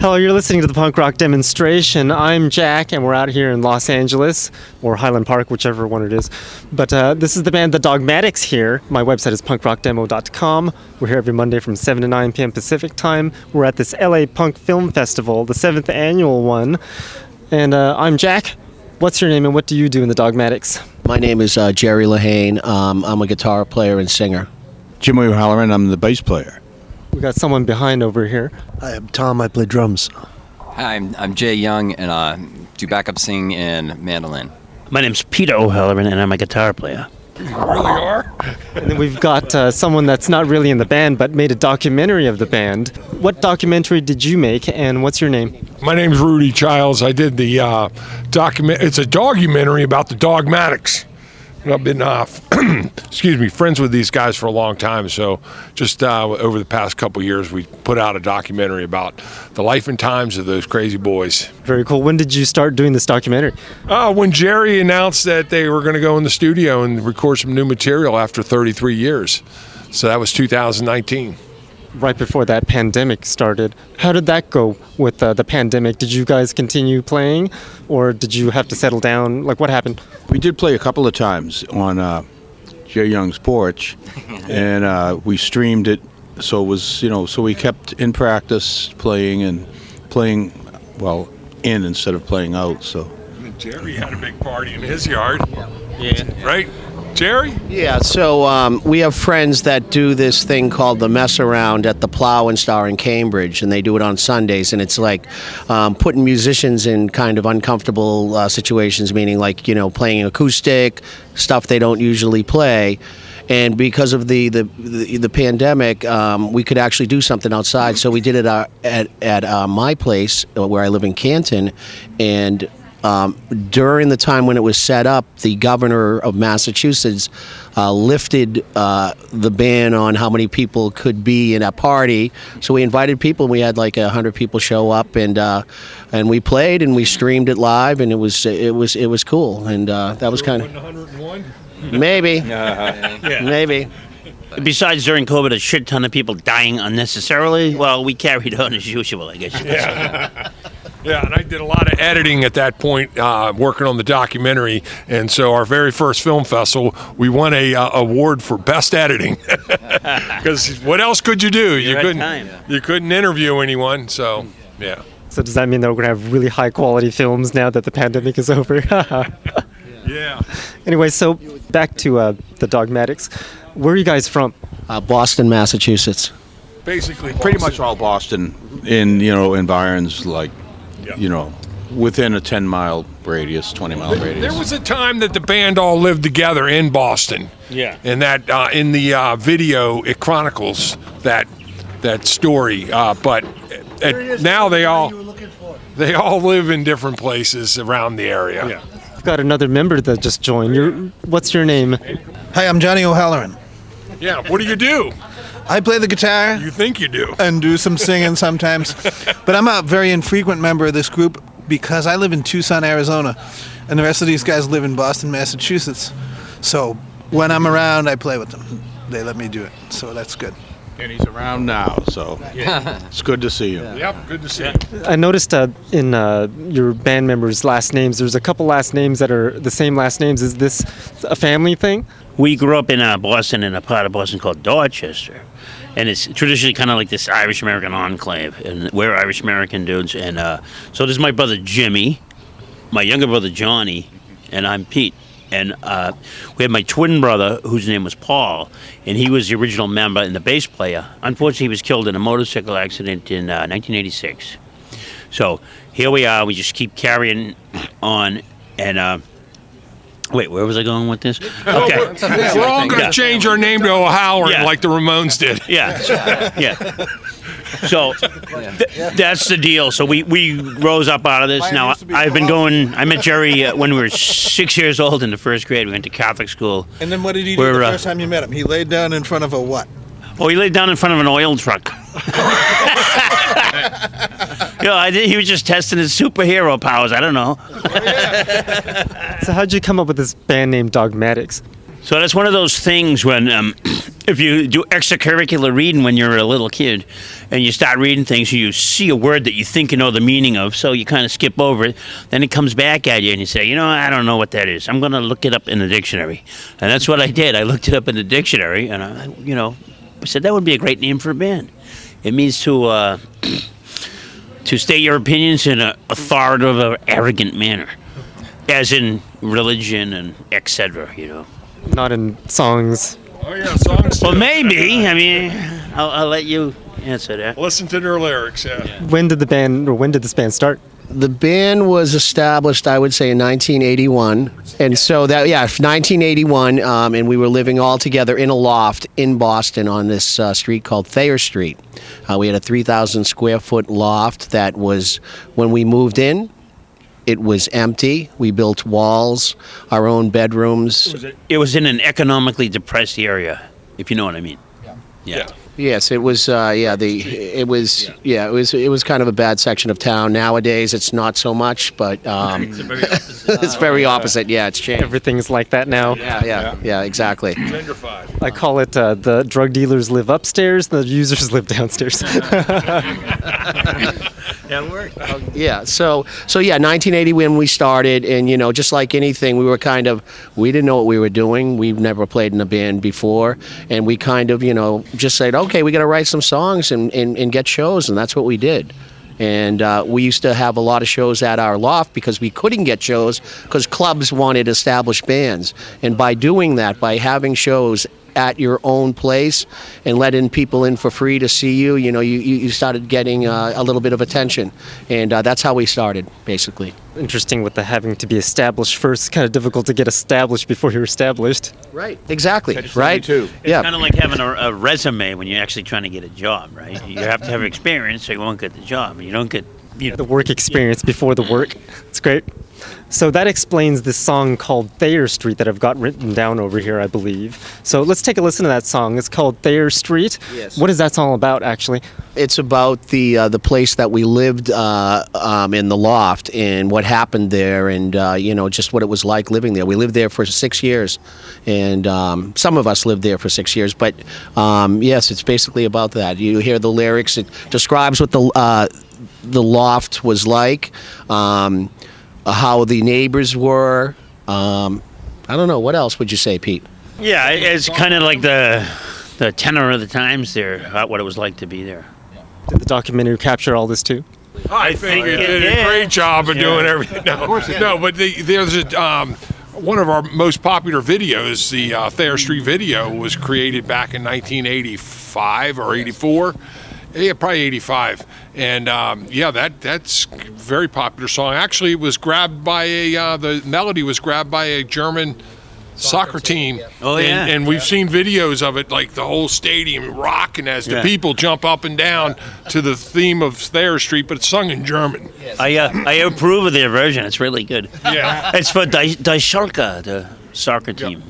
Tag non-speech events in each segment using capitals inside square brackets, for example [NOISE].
Hello, you're listening to the punk rock demonstration. I'm Jack, and we're out here in Los Angeles, or Highland Park, whichever one it is. But uh, this is the band The Dogmatics here. My website is punkrockdemo.com. We're here every Monday from 7 to 9 p.m. Pacific time. We're at this LA Punk Film Festival, the seventh annual one. And uh, I'm Jack. What's your name, and what do you do in The Dogmatics? My name is uh, Jerry Lehane. Um, I'm a guitar player and singer. Jimmy O'Halloran, I'm the bass player. We got someone behind over here. Hi, I'm Tom. I play drums. Hi, I'm, I'm Jay Young, and uh, do backup singing and mandolin. My name's Peter O'Halloran, and I'm a guitar player. You really are? And then we've got uh, someone that's not really in the band, but made a documentary of the band. What documentary did you make, and what's your name? My name's Rudy Childs. I did the uh, document. It's a documentary about the Dogmatics. I've been, uh, [CLEARS THROAT] excuse me, friends with these guys for a long time. So, just uh, over the past couple years, we put out a documentary about the life and times of those crazy boys. Very cool. When did you start doing this documentary? Uh, when Jerry announced that they were going to go in the studio and record some new material after 33 years, so that was 2019. Right before that pandemic started. How did that go with uh, the pandemic? Did you guys continue playing, or did you have to settle down? Like, what happened? We did play a couple of times on uh, Jay Young's porch, [LAUGHS] and uh, we streamed it. So it was, you know, so we kept in practice playing and playing, well, in instead of playing out. So Jerry had a big party in his yard. Yeah. Right? Jerry? Yeah, so um, we have friends that do this thing called the mess around at the Plow and Star in Cambridge, and they do it on Sundays, and it's like um, putting musicians in kind of uncomfortable uh, situations, meaning like you know playing acoustic stuff they don't usually play. And because of the the, the, the pandemic, um, we could actually do something outside. So we did it uh, at at uh, my place uh, where I live in Canton, and um, during the time when it was set up, the governor of Massachusetts uh, lifted uh, the ban on how many people could be in a party. So we invited people. We had like a hundred people show up, and uh, and we played and we streamed it live, and it was it was it was cool, and uh, that was kind of 101? maybe [LAUGHS] maybe. Besides, during COVID, a shit ton of people dying unnecessarily. Well, we carried on as usual, I guess. You could say. [LAUGHS] Yeah, and I did a lot of editing at that point, uh, working on the documentary. And so, our very first film festival, we won a uh, award for best editing. [LAUGHS] Because what else could you do? you at couldn't. time. You couldn't interview anyone. So, yeah. So does that mean that we're gonna have really high quality films now that the pandemic is over? [LAUGHS] Yeah. anyway, so back to uh, the Dogmatics. Where are you guys from? Uh, Boston, Massachusetts. Basically, pretty much all Boston in you know environs like, you know, within a 10 mile radius, 20 mile radius. There was a time that the band all lived together in Boston. Yeah. And that uh, in the uh, video it chronicles that that story. Uh, but at, now they all they all live in different places around the area. Yeah. I've got another member that just joined. Your, what's your name? Hi, I'm Johnny O'Halloran. Yeah. What do you do? I play the guitar You think you do? and do some singing sometimes, [LAUGHS] but I'm a very infrequent member of this group because I live in Tucson, Arizona, and the rest of these guys live in Boston, Massachusetts. So when I'm around, I play with them. They let me do it, so that's good. And he's around now, so [LAUGHS] it's good to see you. Yep. Good to see you. I noticed uh, in uh, your band members' last names, there's a couple last names that are the same last names. Is this a family thing? We grew up in uh, Boston, in a part of Boston called Dorchester. And it's traditionally kind of like this Irish American enclave. And we're Irish American dudes. And uh, so this is my brother Jimmy, my younger brother Johnny, and I'm Pete. And uh, we had my twin brother, whose name was Paul, and he was the original member and the bass player. Unfortunately, he was killed in a motorcycle accident in uh, 1986. So here we are. We just keep carrying on. And uh, wait, where was I going with this? [LAUGHS] Okay. We're all going to change our name to O'Halloran Yeah. like the Ramones did. Yeah, [LAUGHS] yeah. So th- that's the deal. So we, we rose up out of this. Now I've been going. I met Jerry uh, when we were six years old in the first grade. We went to Catholic school. And then what did he do We're, the uh, first time you met him? He laid down in front of a what? Oh, he laid down in front of an oil truck. [LAUGHS] Yo, I did, he was just testing his superhero powers. I don't know. So how'd you come up with this band name Dogmatics? So that's one of those things when, um, [CLEARS THROAT] if you do extracurricular reading when you're a little kid, and you start reading things, you see a word that you think you know the meaning of, so you kind of skip over it. Then it comes back at you, and you say, you know, I don't know what that is. I'm going to look it up in the dictionary, and that's what I did. I looked it up in the dictionary, and I, you know, I said that would be a great name for a band. It means to. Uh, [CLEARS THROAT] to state your opinions in an authoritative or arrogant manner, as in religion and etc. You know. Not in songs. Oh yeah, songs. Well, maybe. I mean, I'll, I'll let you answer that. Listen to their lyrics. Yeah. When did the band, or when did this band start? The band was established, I would say, in 1981, and so that yeah, 1981, um, and we were living all together in a loft in Boston on this uh, street called Thayer Street. Uh, we had a 3,000 square foot loft that was when we moved in. It was empty. We built walls, our own bedrooms. It was in an economically depressed area, if you know what I mean. Yeah. Yes, it was. Uh, yeah, the it was. Yeah, it was. It was kind of a bad section of town. Nowadays, it's not so much, but um, it's very [LAUGHS] opposite. Yeah, it's changed. Everything's like that now. Yeah, yeah, yeah, exactly. Gentrified. I call it uh, the drug dealers live upstairs, the users [LAUGHS] live downstairs. [LAUGHS] That worked. Yeah. So so yeah, 1980 when we started, and you know, just like anything, we were kind of we didn't know what we were doing. We've never played in a band before, and we kind of you know just said, okay, we got to write some songs and, and and get shows, and that's what we did. And uh, we used to have a lot of shows at our loft because we couldn't get shows because clubs wanted established bands. And by doing that, by having shows at your own place and letting people in for free to see you, you know, you, you you started getting uh, a little bit of attention. And uh, that's how we started, basically. Interesting with the having to be established first. It's kind of difficult to get established before you're established. Right. Exactly. Catch right. 22. Yeah. Kind of like having a, a resume when you're actually trying to get a job, right? You have to have experience, so you won't get the job. You don't get, you know, The work experience before the work. It's great. So that explains this song called Thayer Street that I've got written down over here, I believe. So let's take a listen to that song. It's called Thayer Street. Yes. What is that song about, actually? It's about the uh, the place that we lived uh, um, in the loft and what happened there, and uh, you know just what it was like living there. We lived there for six years, and um, some of us lived there for six years. But um, yes, it's basically about that. You hear the lyrics; it describes what the uh, the loft was like, um, how the neighbors were. Um, I don't know. What else would you say, Pete? yeah, it's kind of like the the tenor of the times there, what it was like to be there. Did the documentary capture all this too? I think think it it did a great job of doing everything. No, no, but the, there's a um, one of our most popular videos, the uh, Thayer Street video, was created back in 1985 or 84. Yeah, probably 85. And um, yeah, that that's very popular song. Actually, it was grabbed by a uh, the melody was grabbed by a German soccer team. Oh, And- yeah. and, we've seen videos of it, like the whole stadium rocking as the Yeah. people jump up and down to the theme of Thayer Street, but it's sung in German. I uh, I approve of their version. It's really good. Yeah. It's for Die, Die Schalke, the soccer team.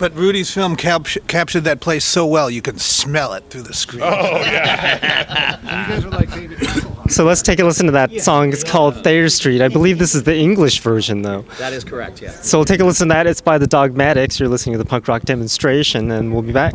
But Rudy's film cap- captured that place so well you can smell it through the screen. Oh yeah! [LAUGHS] So let's take a listen to that song. It's called Thayer Street. I believe this is the English version, though. That is correct. Yeah. So we'll take a listen to that. It's by the Dogmatics. You're listening to the punk rock demonstration, and we'll be back.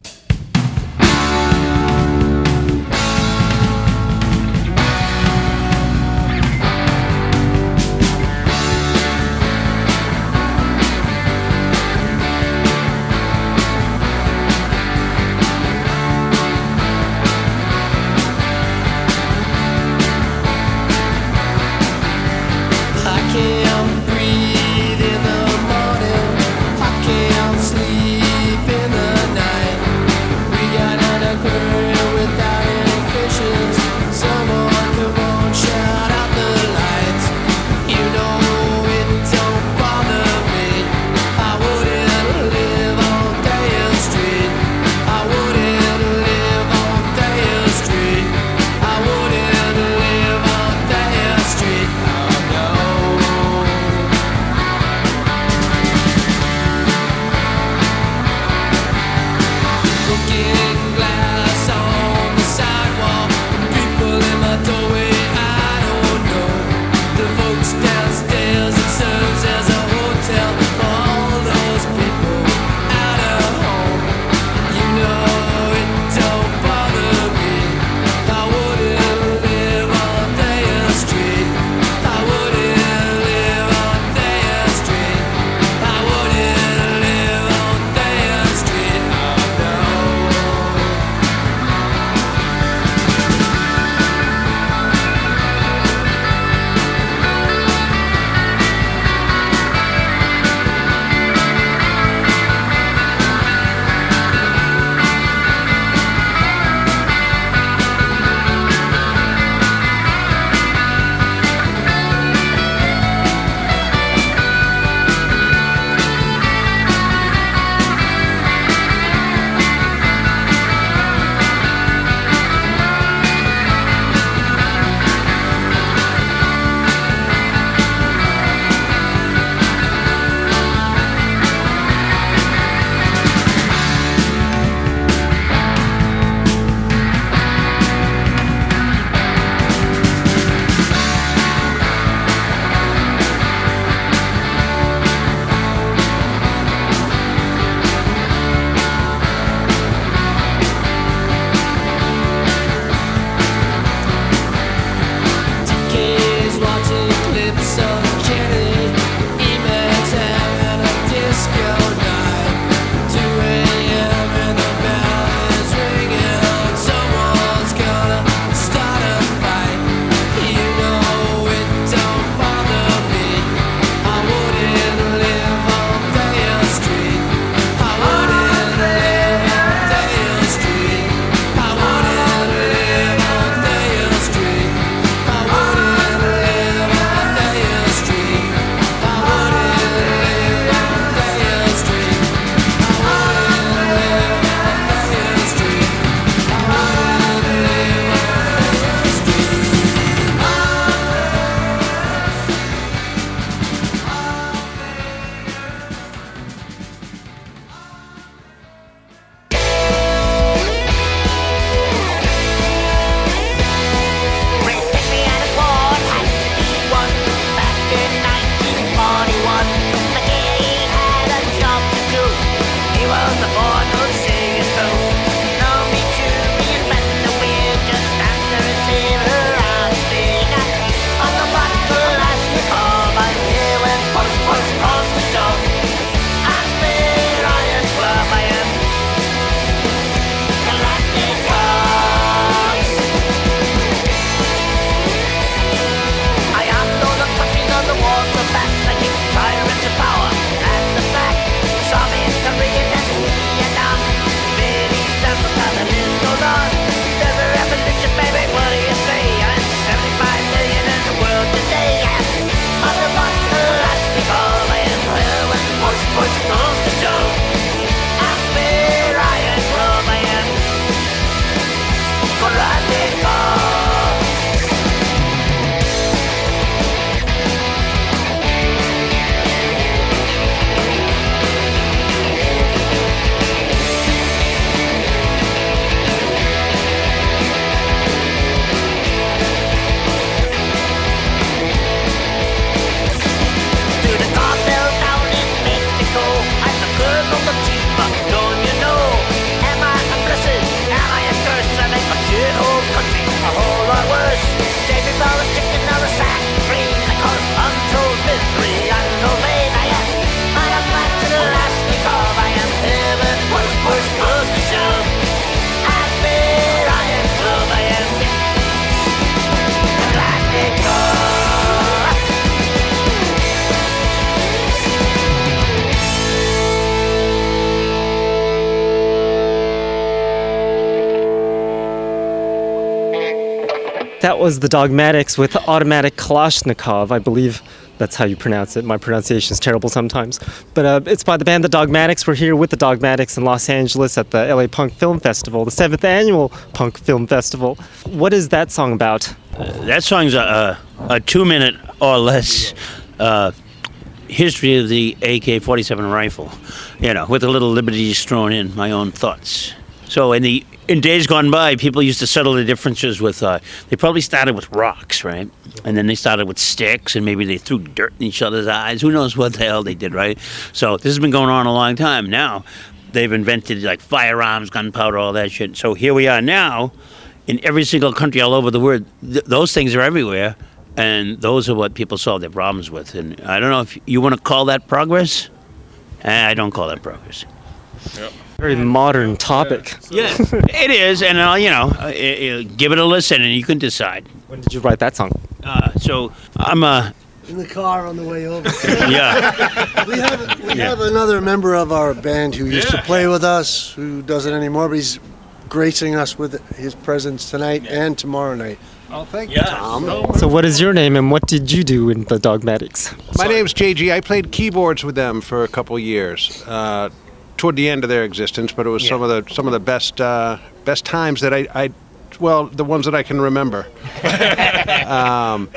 That was the Dogmatics with Automatic Kalashnikov. I believe that's how you pronounce it. My pronunciation is terrible sometimes. But uh, it's by the band The Dogmatics. We're here with The Dogmatics in Los Angeles at the LA Punk Film Festival, the seventh annual Punk Film Festival. What is that song about? That song's a, a, a two minute or less uh, history of the AK 47 rifle, you know, with a little liberties thrown in, my own thoughts. So, in the in days gone by, people used to settle the differences with. Uh, they probably started with rocks, right? And then they started with sticks, and maybe they threw dirt in each other's eyes. Who knows what the hell they did, right? So this has been going on a long time. Now, they've invented like firearms, gunpowder, all that shit. So here we are now, in every single country all over the world. Th- those things are everywhere, and those are what people solve their problems with. And I don't know if you want to call that progress. Eh, I don't call that progress. Very modern topic. Yeah, it is, and uh, you know, uh, uh, give it a listen, and you can decide. When did you write that song? Uh, so I'm a In the car on the way over. [LAUGHS] yeah. we have, we Yeah. have another member of our band who used to play with us, who doesn't anymore, but he's gracing us with his presence tonight and tomorrow night. Oh, thank you, Tom. So, what is your name and what did you do in The Dogmatics? My name's JG. I played keyboards with them for a couple years, uh, toward the end of their existence. But it was some of the some of the best uh, best times that I, I, well, the ones that I can remember. [LAUGHS] um,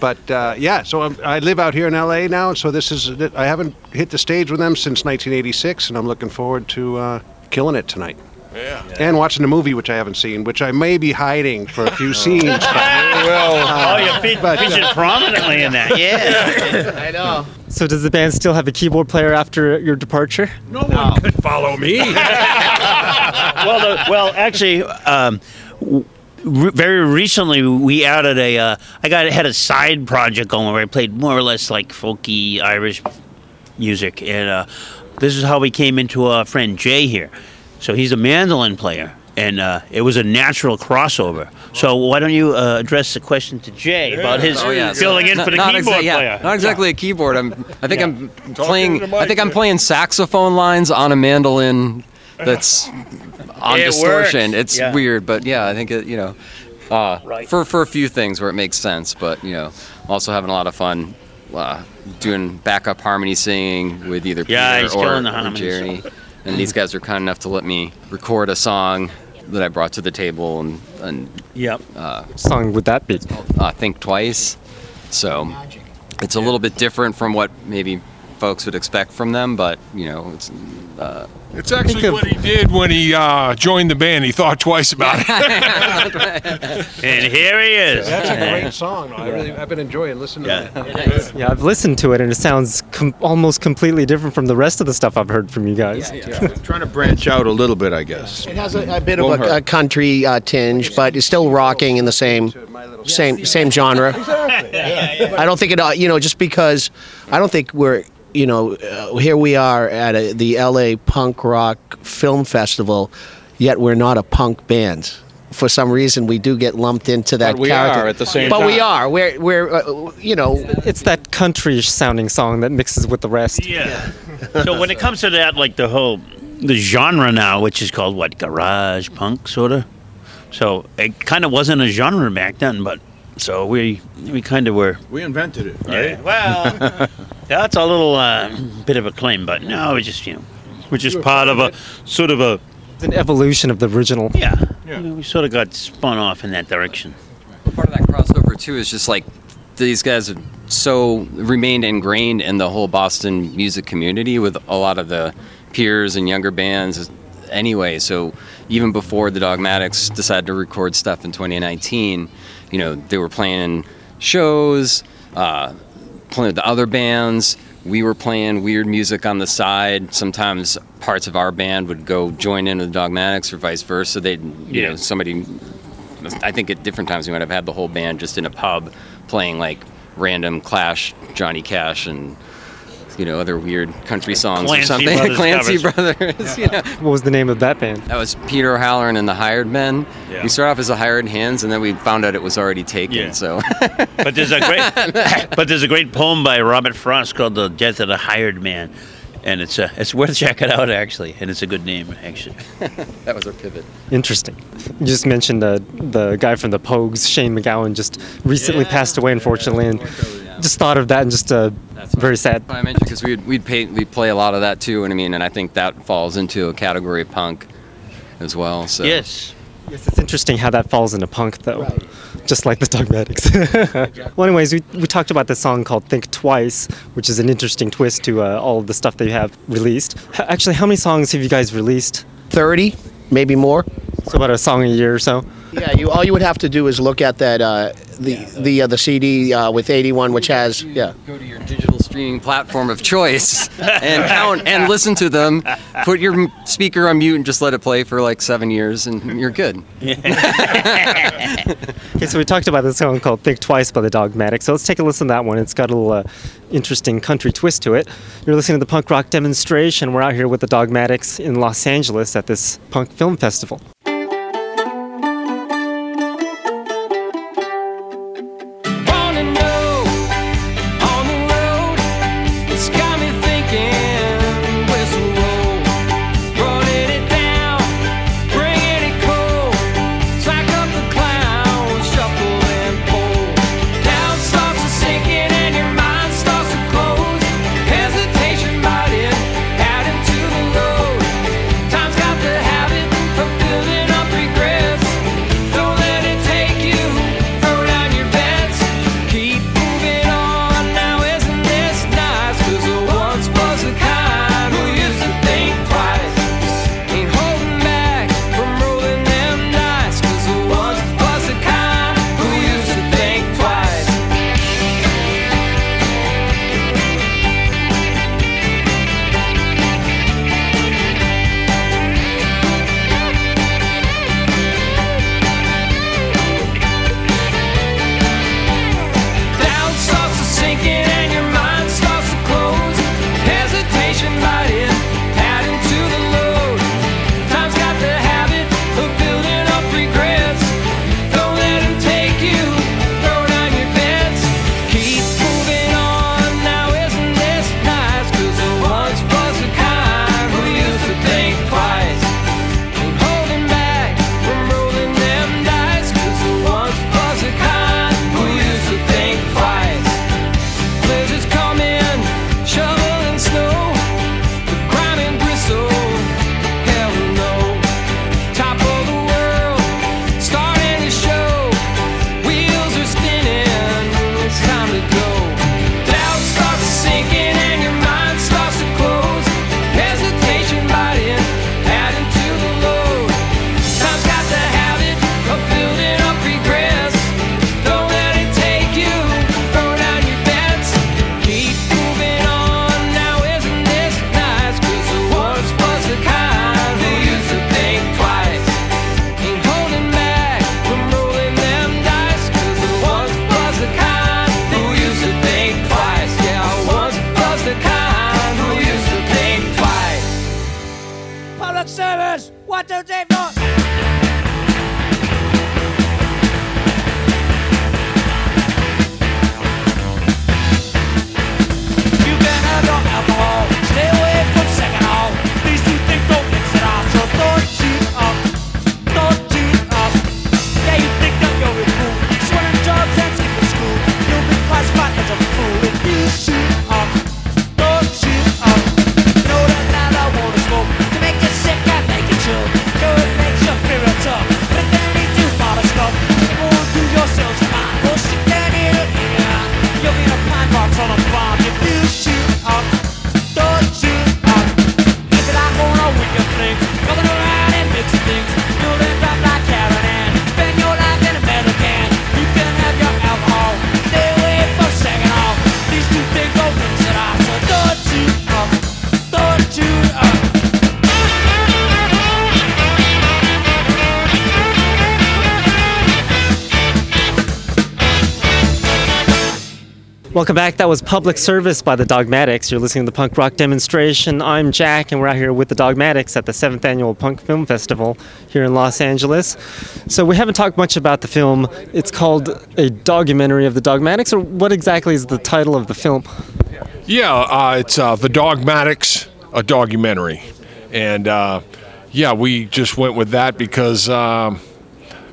but uh, yeah, so I'm, I live out here in LA now, so this is I haven't hit the stage with them since 1986, and I'm looking forward to uh, killing it tonight. Yeah. And watching the movie, which I haven't seen, which I may be hiding for a few [LAUGHS] scenes. [LAUGHS] but- Oh, you're fe- But, uh, featured prominently in that. [LAUGHS] Yeah. I know. So, does the band still have a keyboard player after your departure? No one could follow me. well, the, well, actually, um, w- re- very recently we added a. Uh, I got had a side project going where I played more or less like folky Irish music, and uh, this is how we came into our friend Jay here. So he's a mandolin player, and uh, it was a natural crossover. So why don't you uh, address the question to Jay about his Oh yeah, filling in for the keyboard exa- yeah, player? Not exactly a keyboard. I'm. I think I'm to playing. the I think I'm playing saxophone lines on a mandolin that's [LAUGHS] on It distortion. works, It's yeah. weird, but yeah, I think it. You know, uh, Right. for for a few things where it makes sense, but you know, also having a lot of fun. Uh, doing backup harmony singing with either Yeah, Peter he's or, killing the or harmonies. Jerry, and these guys were kind enough to let me record a song that I brought to the table and, and Yep. What song would that be? uh, think twice. So it's a little bit different from what maybe folks would expect from them, but you know, it's uh, It's actually what he did when he uh, joined the band. He thought twice about it. [LAUGHS] And here he is. That's a great song. I really, I've been enjoying listening Yeah. to it. Yeah, I've listened to it and it sounds com- almost completely different from the rest of the stuff I've heard from you guys. Yeah, Trying to branch out a little bit, I guess. It has a, a bit of Won't a, a country uh, tinge, but it's still rocking in the same same same genre. I don't think it. uh, You know, just because I don't think we're. You know, uh, here we are at a, the LA Punk Rock Film Festival, yet we're not a punk band. For some reason, we do get lumped into that category. But we character. are at the same But we are. We're we're uh, you know It's that country sounding song that mixes with the rest. Yeah. so when it comes to that, like the whole the genre now, which is called what garage punk, sort of. So it kind of wasn't a genre back then, but so we we kind of were. We invented it, right? Yeah. Well, [LAUGHS] that's a little uh, bit of a claim, but no, we just you know we're just part of a sort of a an evolution of the original. yeah. You know, we sort of got spun off in that direction. part of that crossover too is just like these guys have so remained ingrained in the whole Boston music community with a lot of the peers and younger bands anyway. So even before the Dogmatics decided to record stuff in 2019, you know, they were playing shows, uh, playing with the other bands. We were playing weird music on the side. Sometimes parts of our band would go join in with the Dogmatics or vice versa. They'd, you Yeah. know, somebody I think at different times we might have had the whole band just in a pub playing like random Clash, Johnny Cash, and you know other weird country songs Clancy or something. Brothers [LAUGHS] Clancy covers. Brothers. you [LAUGHS] know. What was the name of that band? That was Peter O'Halloran and the Hired Men. Yeah. We started off as the Hired Hands, and then we found out it was already taken. Yeah. So [LAUGHS] But there's a great, but there's a great poem by Robert Frost called "The Death of the Hired Man," and it's uh, it's worth checking out actually, and it's a good name actually. That was our pivot. Interesting. You just mentioned uh, the guy from the Pogues, Shane MacGowan, just recently passed away, unfortunately, and just thought of that and just uh, very sad. I mentioned because we'd we'd pay we'd play a lot of that too, and I mean, and I think that falls into a category of punk as well. So Yes. Yes, it's interesting how that falls into punk, though, just like the Dogmatics. [LAUGHS] well, anyways, we, we talked about this song called "Think Twice," which is an interesting twist to uh, all of the stuff that you have released. H- actually, how many songs have you guys released? Thirty, maybe more. So about a song a year or so. Yeah, you all you would have to do is look at that uh, the the uh, the CD uh, with 81, which has yeah. Go to your digital streaming platform of choice [LAUGHS] and count and listen to them. Put your speaker on mute and just let it play for like seven years, and you're good. [LAUGHS] [LAUGHS] Okay, so we talked about this song called "Think Twice" by the Dogmatics. So let's take a listen to that one. It's got a little uh, interesting country twist to it. You're listening to the punk rock demonstration. We're out here with the Dogmatics in Los Angeles at this punk film festival. Service, one, back. That was Public Service by the Dogmatics. You're listening to the punk rock demonstration. I'm Jack, and we're out here with the Dogmatics at the seventh annual Punk Film Festival here in Los Angeles. So we haven't talked much about the film. It's called a documentary of the Dogmatics, or what exactly is the title of the film? Yeah, uh, it's uh, the Dogmatics. a documentary, and uh, yeah, we just went with that because um,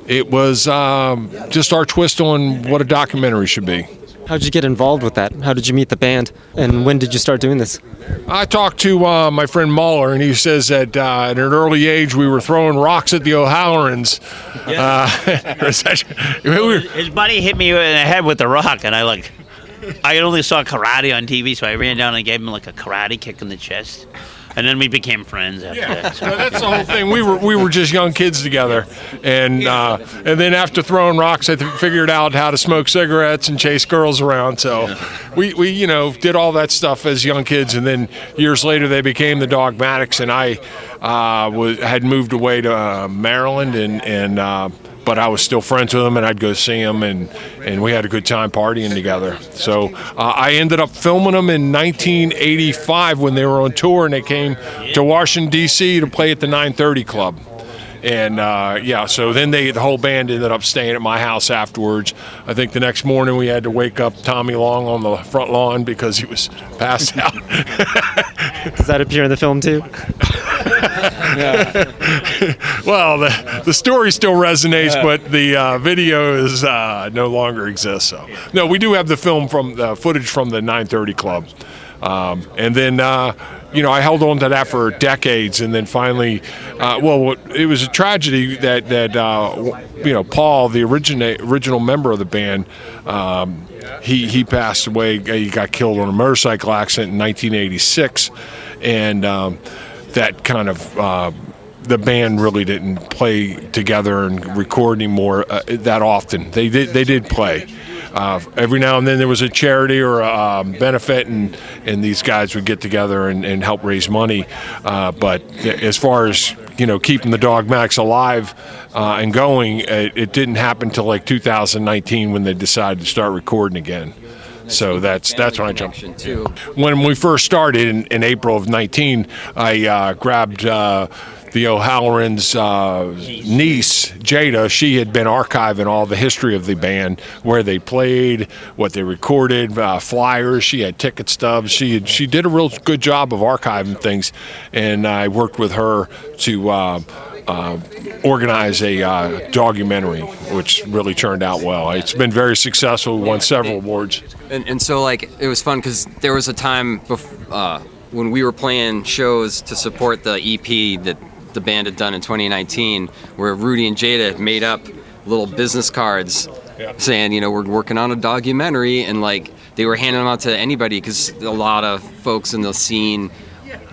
it was um, just our twist on what a documentary should be. How did you get involved with that? How did you meet the band? And when did you start doing this? I talked to uh, my friend Muller, and he says that uh, at an early age we were throwing rocks at the O'Hallorans. Uh, [LAUGHS] we were- His buddy hit me in the head with a rock, and I like. I only saw karate on TV, so I ran down and gave him like a karate kick in the chest, and then we became friends after that. So. No, that's the whole thing. We were we were just young kids together, and uh, and then after throwing rocks, I th- figured out how to smoke cigarettes and chase girls around. So we, we you know did all that stuff as young kids, and then years later they became the Dogmatics, and I uh, was had moved away to uh, Maryland, and and. But I was still friends with them, and I'd go see them, and, and we had a good time partying together. So uh, I ended up filming them in 1985 when they were on tour, and they came to Washington D.C. to play at the 930 Club. And uh, yeah, so then they the whole band ended up staying at my house afterwards. I think the next morning we had to wake up Tommy Long on the front lawn because he was passed [LAUGHS] out. Does that appear in the film too? [LAUGHS] well, the, the story still resonates, but the uh, video is uh, no longer exists. So no, we do have the film from the footage from the 930 Club, um, and then. You know, I held on to that for decades, and then finally, uh, well, it was a tragedy that that uh, you know Paul, the origina- original member of the band, um, he he passed away. He got killed on a motorcycle accident in 1986, and um, that kind of uh, the band really didn't play together and record anymore uh, that often. They did they did play. Uh, every now and then there was a charity or a um, benefit, and, and these guys would get together and, and help raise money. Uh, but as far as you know, keeping the dog Max alive uh, and going, it, it didn't happen until like 2019 when they decided to start recording again. So that's that's when I jumped. too. When we first started in, in April of 19, I uh, grabbed uh, the O'Halloran's uh, niece, Jada. She had been archiving all the history of the band, where they played, what they recorded, uh, flyers. She had ticket stubs. She had, she did a real good job of archiving things, and I worked with her to. Uh, uh, organize a uh, documentary, which really turned out well. It's been very successful. We won several awards. And, and so like it was fun because there was a time bef- uh, when we were playing shows to support the EP that the band had done in 2019, where Rudy and Jada made up little business cards saying, you know, we're working on a documentary, and like they were handing them out to anybody because a lot of folks in the scene,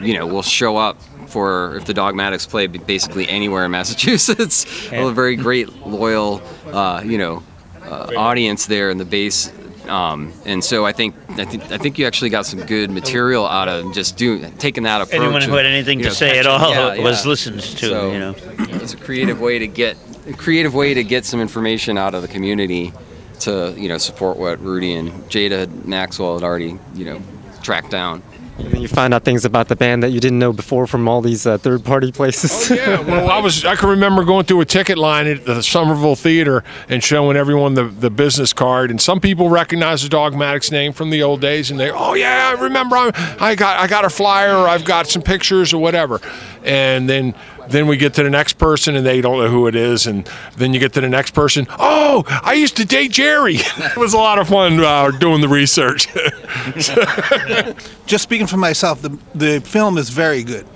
you know, will show up for if the Dogmatics play basically anywhere in Massachusetts. [LAUGHS] a very great loyal, uh, you know, uh, audience there in the base. Um, and so I think I think I think you actually got some good material out of just doing taking that approach. Anyone who had anything to know, say at all yeah, was yeah. listened to. So, you know, it's a creative way to get a creative way to get some information out of the community to you know support what Rudy and Jada Maxwell had already you know tracked down. And then you find out things about the band that you didn't know before from all these uh, third-party places. Oh, yeah, [LAUGHS] well, I was I can remember going through a ticket line at the Somerville Theater and showing everyone the, the business card, and some people recognize the Dogmatics name from the old days, and they, oh yeah, I remember, I, I got I got a flyer, or I've got some pictures, or whatever, and then. Then we get to the next person and they don't know who it is. And then you get to the next person. Oh, I used to date Jerry. [LAUGHS] it was a lot of fun uh, doing the research. [LAUGHS] just speaking for myself, the the film is very good,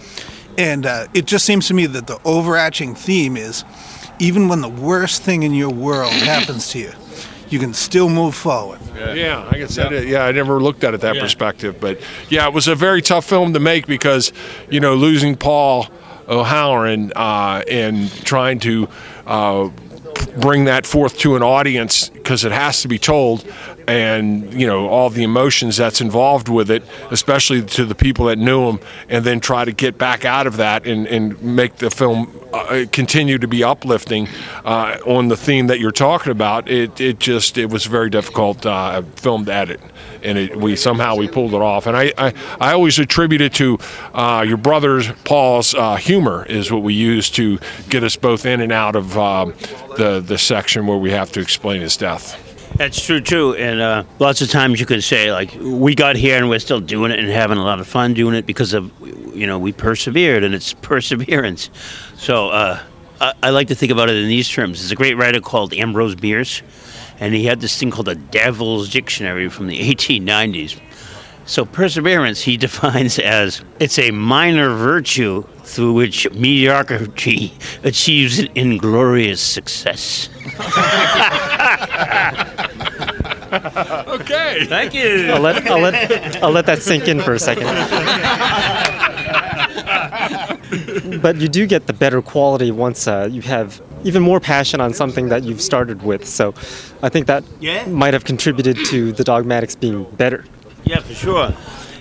and uh, it just seems to me that the overarching theme is, even when the worst thing in your world [LAUGHS] happens to you, you can still move forward. Yeah, I guess that is. Yeah, I never looked at it that perspective, but yeah, it was a very tough film to make because you know losing Paul O'Halloran uh, and trying to uh, bring that forth to an audience because it has to be told, and you know all the emotions that's involved with it, especially to the people that knew him, and then try to get back out of that and, and make the film uh, continue to be uplifting uh, on the theme that you're talking about. It it just it was very difficult uh, film to edit, and it, we somehow we pulled it off. And I I, I always attribute it to uh, your brother's Paul's uh, humor is what we use to get us both in and out of um, the the section where we have to explain his death. That's true too, and uh, lots of times you can say like we got here and we're still doing it and having a lot of fun doing it because of you know we persevered, and it's [LAUGHS] perseverance. So uh, I, I like to think about it in these terms. There's a great writer called Ambrose Bierce, and he had this thing called the Devil's Dictionary from the [LAUGHS] 1890s. So perseverance he [LAUGHS] defines as it's a minor virtue through which mediocrity achieves an inglorious success. [LAUGHS] okay. Thank you. I'll let, I'll, let, I'll let that sink in for a second. but you do get the better quality once uh, you have even more passion on something that you've started with. So I think that Yeah. might have contributed to the dogmatics being better. Yeah, for sure.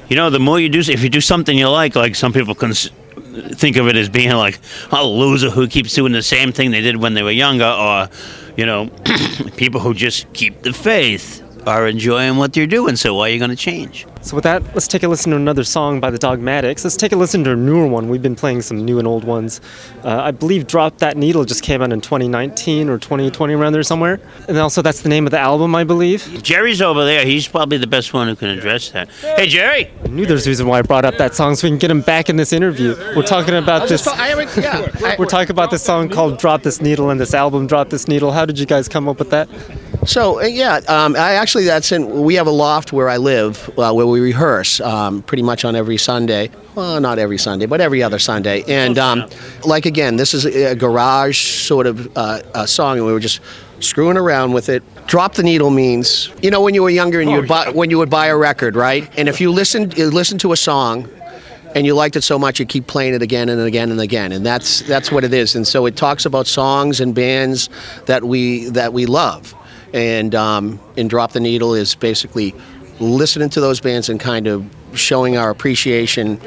You know, the more you do, if you do something you like, like some people can think of it as being like a loser who keeps doing the same thing they did when they were younger, or you know, [CLEARS THROAT] people who just keep the faith are enjoying what they're doing. So why are you going to change? So with that, let's take a listen to another song by the Dogmatics. Let's take a listen to a newer one. We've been playing some new and old ones. Uh, I believe Drop That Needle just came out in 2019 or 2020 around there somewhere. And also that's the name of the album, I believe. Jerry's over there. He's probably the best one who can address that. Hey, Jerry. I knew there's a reason why I brought up that song so we can get him back in this interview. We're talking about this. I haven't, yeah. [LAUGHS] We're talking about this song called Drop This Needle and this album Drop This Needle. How did you guys come up with that? So uh, yeah, um, I actually that's in. We have a loft where I live, uh, where we rehearse um, pretty much on every Sunday. Well, not every Sunday, but every other Sunday. And um, like again, this is a garage sort of uh, song, and we were just screwing around with it. Drop the needle means, you know, when you were younger and you would buy when you would buy a record, right? And if you listened, you listen to a song and you liked it so much you keep playing it again and again and again and that's that's what it is and so it talks about songs and bands that we that we love and um, and drop the needle is basically listening to those bands and kind of showing our appreciation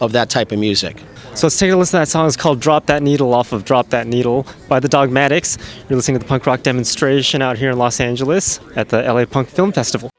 of that type of music So let's take a listen to that song. It's called Drop That Needle off of Drop That Needle by the Dogmatics. You're listening to the punk rock demonstration out here in Los Angeles at the LA Punk Film Festival.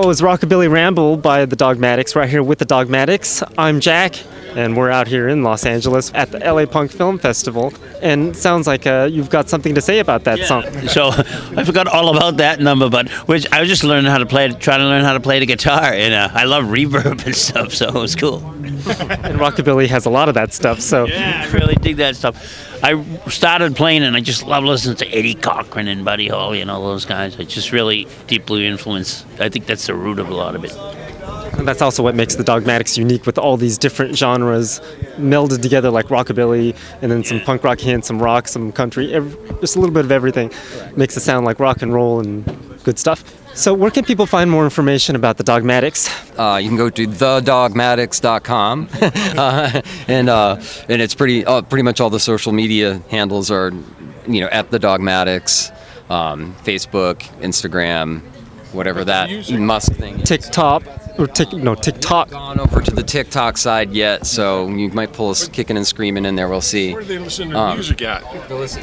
That was Rockabilly Ramble by the Dogmatics, right here with the Dogmatics. I'm Jack, and we're out here in Los Angeles at the LA Punk Film Festival. And sounds like uh, you've got something to say about that song. [LAUGHS] So I forgot all about that number, but which I was just learning how to play, trying to learn how to play the guitar, and uh, I love reverb [LAUGHS] and stuff, so it was cool. [LAUGHS] and Rockabilly has a lot of that stuff, so. Yeah, I really dig that stuff. I started playing, and I just love listening to Eddie Cochran and Buddy Holly and all those guys. I just really deeply influenced. I think that's the root of a lot of it. And that's also what makes the Dogmatics unique with all these different genres melded together, like rockabilly, and then some punk rock hints, some rock, some country, ev just a little bit of everything. Makes it sound like rock and roll and good stuff. So, where can people find more information about the Dogmatics? Uh, you can go to thedogmatics.com, [LAUGHS] uh, and uh, and it's pretty uh, pretty much all the social media handles are, you know, at the Dogmatics, um, Facebook, Instagram, whatever that Musk thing. is. TikTok or tick no TikTok. Gone over to the TikTok side yet, so you might pull us kicking and screaming in there. We'll see. Where do they listen to Um, music at?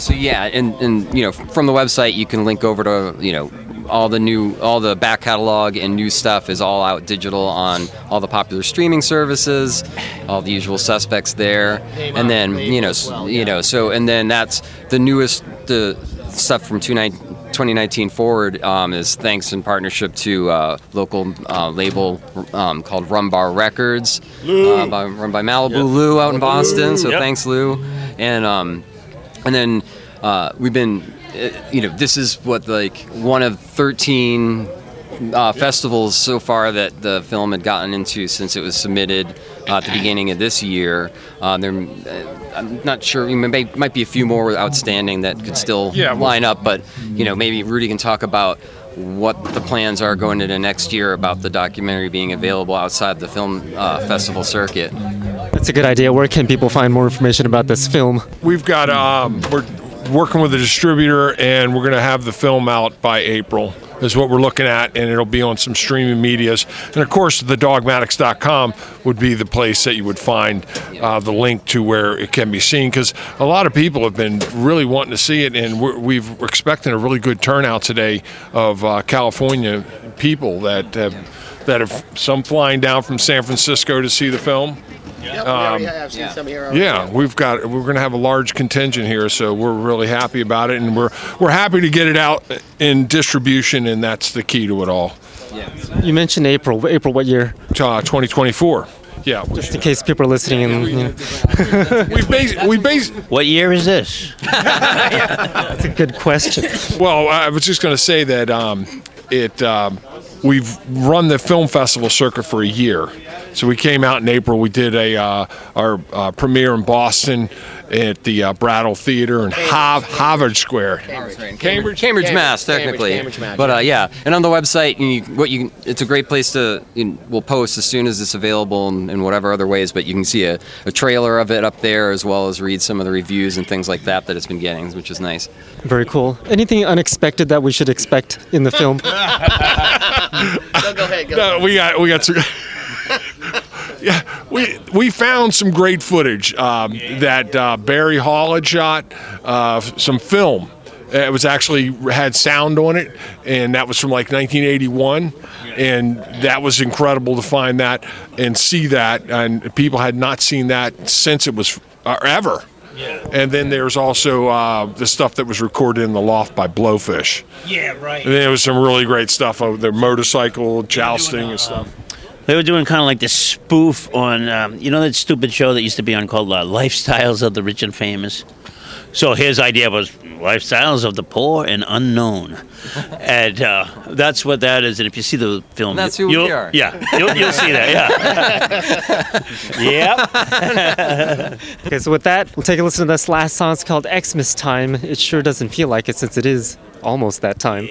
So yeah, and, and you know from the website you can link over to you know all the new all the back catalog and new stuff is all out digital on all the popular streaming services, all the usual suspects there, and then you know s- you know so and then that's the newest the stuff from 29 2019 forward um, is thanks in partnership to uh, local uh, label um, called Rum Bar Records, uh, by, run by Malibu Lou out in Boston. So Yep. thanks Lou, and um, and then uh, we've been, uh, you know, this is what like one of 13 uh, festivals so far that the film had gotten into since it was submitted uh, at the beginning of this year. Uh, there, uh, I'm not sure. There may, might be a few more outstanding that could still Yeah, well- line up, but you know, maybe Rudy can talk about what the plans are going into next year about the documentary being available outside the film uh, festival circuit. That's a good idea. Where can people find more information about this film? We've got um, we're working with a distributor, and we're going to have the film out by April. Is what we're looking at, and it'll be on some streaming medias. And of course, the dogmatics.com would be the place that you would find uh, the link to where it can be seen. Because a lot of people have been really wanting to see it, and we're, we've, we're expecting a really good turnout today of uh, California people that have, that have some flying down from San Francisco to see the film. Um, I've seen some here. yeah, we've got we're going to have a large contingent here, so we're really happy about it, and we're we're happy to get it out in distribution, and that's the key to it all. You mentioned April. April, what year? Uh, 2024. Yeah, Just in case people are listening and. You know. [LAUGHS] we base we base. What year is this? [LAUGHS] That's a good question. Well, I was just going to say that um, it um, we've run the film festival circuit for a year. So we came out in April. We did a uh, our uh, premiere in Boston at the uh, Brattle Theater in Hav- Harvard Square. Cambridge, Cambridge? Cambridge, Mass, technically. Cambridge, Mass, but yeah. uh, yeah, and on the website, you, what you it's a great place to you, we'll post as soon as it's available in, in whatever other ways. But you can see a, a trailer of it up there as well as read some of the reviews and things like that that it's been getting, which is nice. Very cool. Anything unexpected that we should expect in the film? [LAUGHS] go ahead. Go No, we got we got some. [LAUGHS] yeah, we we found some great footage um, that uh, Barry Hall had shot, uh, some film. It was actually had sound on it, and that was from like 1981, and that was incredible to find that and see that, and people had not seen that since it was uh, ever. And then there's also uh, the stuff that was recorded in the loft by Blowfish. Yeah, right. And there was some really great stuff of their motorcycle jousting and stuff. They were doing kind of like this spoof on, um, you know, that stupid show that used to be on called uh, Lifestyles of the Rich and Famous. So his idea was lifestyles of the poor and unknown, [LAUGHS] and uh, that's what that is. And if you see the film, That's who we are. Yeah, you'll, you'll see that. Yeah. [LAUGHS] yep. [LAUGHS] Okay, so with that, we'll take a listen to this last song. It's called Xmas Time. It sure doesn't feel like it since it is almost that time.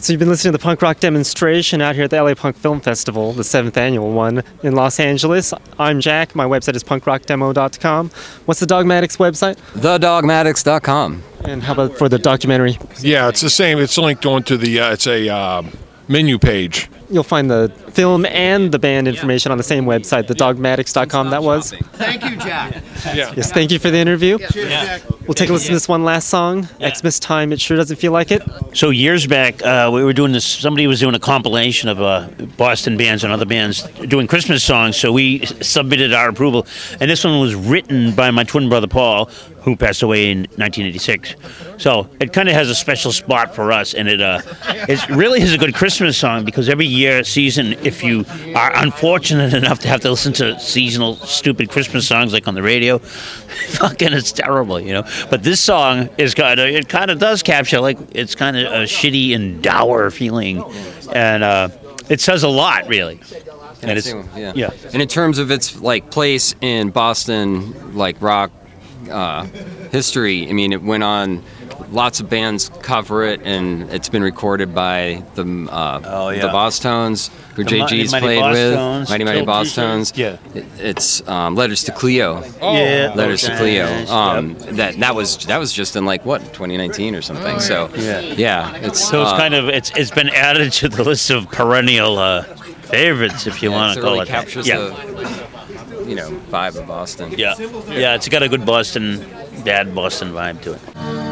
So you've been listening to the punk rock demonstration out here at the LA Punk Film Festival, the seventh annual one in Los Angeles. I'm Jack. My website is punkrockdemo.com. What's the Dogmatics website? Thedogmatics.com. And how about for the documentary? Yeah, it's the same. It's linked onto the. Uh, it's a um, menu page you'll find the film and the band information on the same website, thedogmatics.com. That was. Thank you, Jack. [LAUGHS] Yes, thank you for the interview. Cheers, Jack. We'll take a listen to this one last song, Xmas Time. It sure doesn't feel like it. So years back, uh, we were doing this. Somebody was doing a compilation of uh, Boston bands and other bands doing Christmas songs. So we submitted our approval, and this one was written by my twin brother Paul, who passed away in 1986. So it kind of has a special spot for us, and it uh, it really is a good Christmas song because every year season, if you are unfortunate enough to have to listen to seasonal stupid Christmas songs like on the radio, [LAUGHS] fucking it's terrible, you know. But this song is kind of it kind of does capture like it's kind of a shitty and dour feeling, and uh, it says a lot really. And And it's, it's yeah. yeah. And in terms of its like place in Boston, like rock uh, history, I mean, it went on. Lots of bands cover it, and it's been recorded by the uh, Oh, yeah. the Bosstones, who The JG's Mighty played Boss with, Tones, Mighty Mighty Kill Bosstones. yeah. It- it's um, Letters to Cleo. Yeah. Letters to Okay. Cleo. Yep. Um, That that was that was just in like what 2019 or something. So Yeah. yeah, it's So it's uh, kind of it's it's been added to the list of perennial uh, favorites, if you yeah, want to call really it. that. captures yeah. the you know vibe of Boston. Yeah, yeah, it's got a good Boston, bad Boston vibe to it.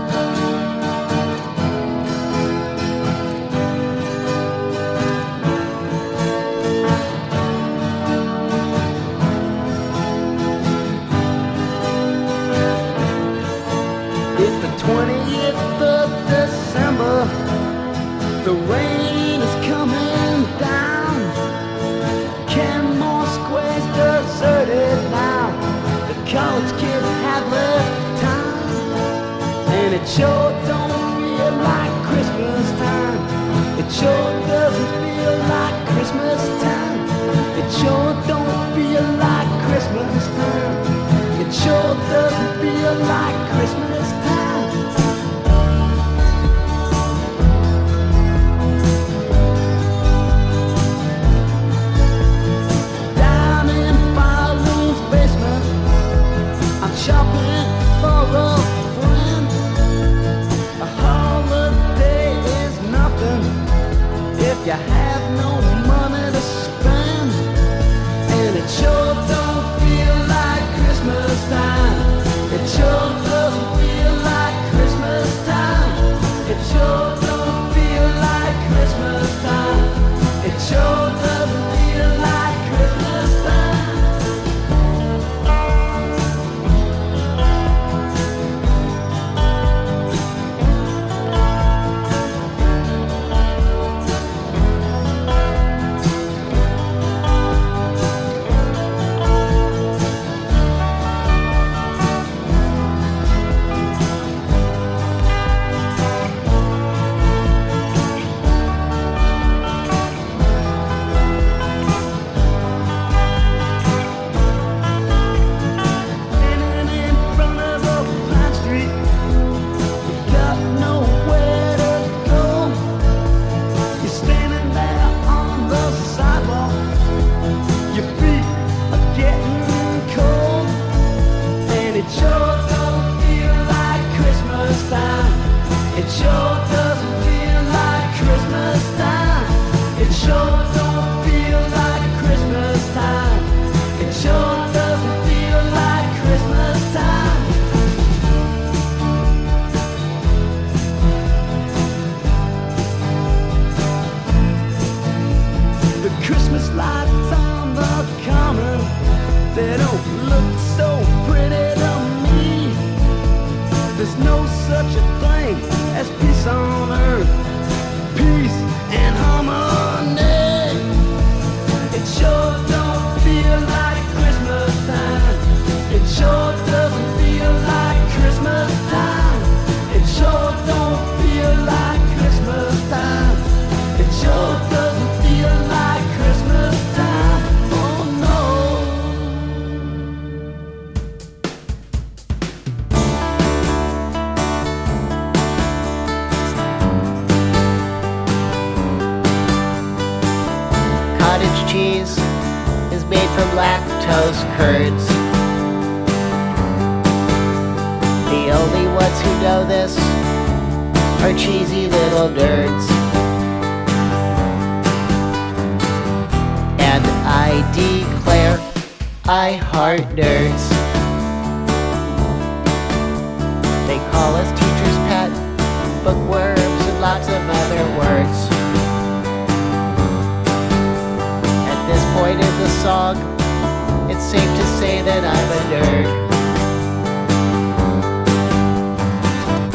it's safe to say that I'm a nerd.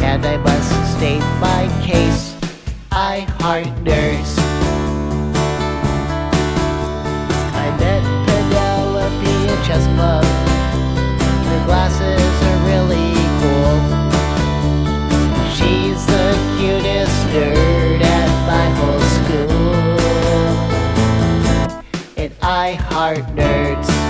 And I must state my case, I heart nerds. I met Penelope at chess club. Her glasses are really cool. She's the cutest nerd at my whole school. And I heart nerds.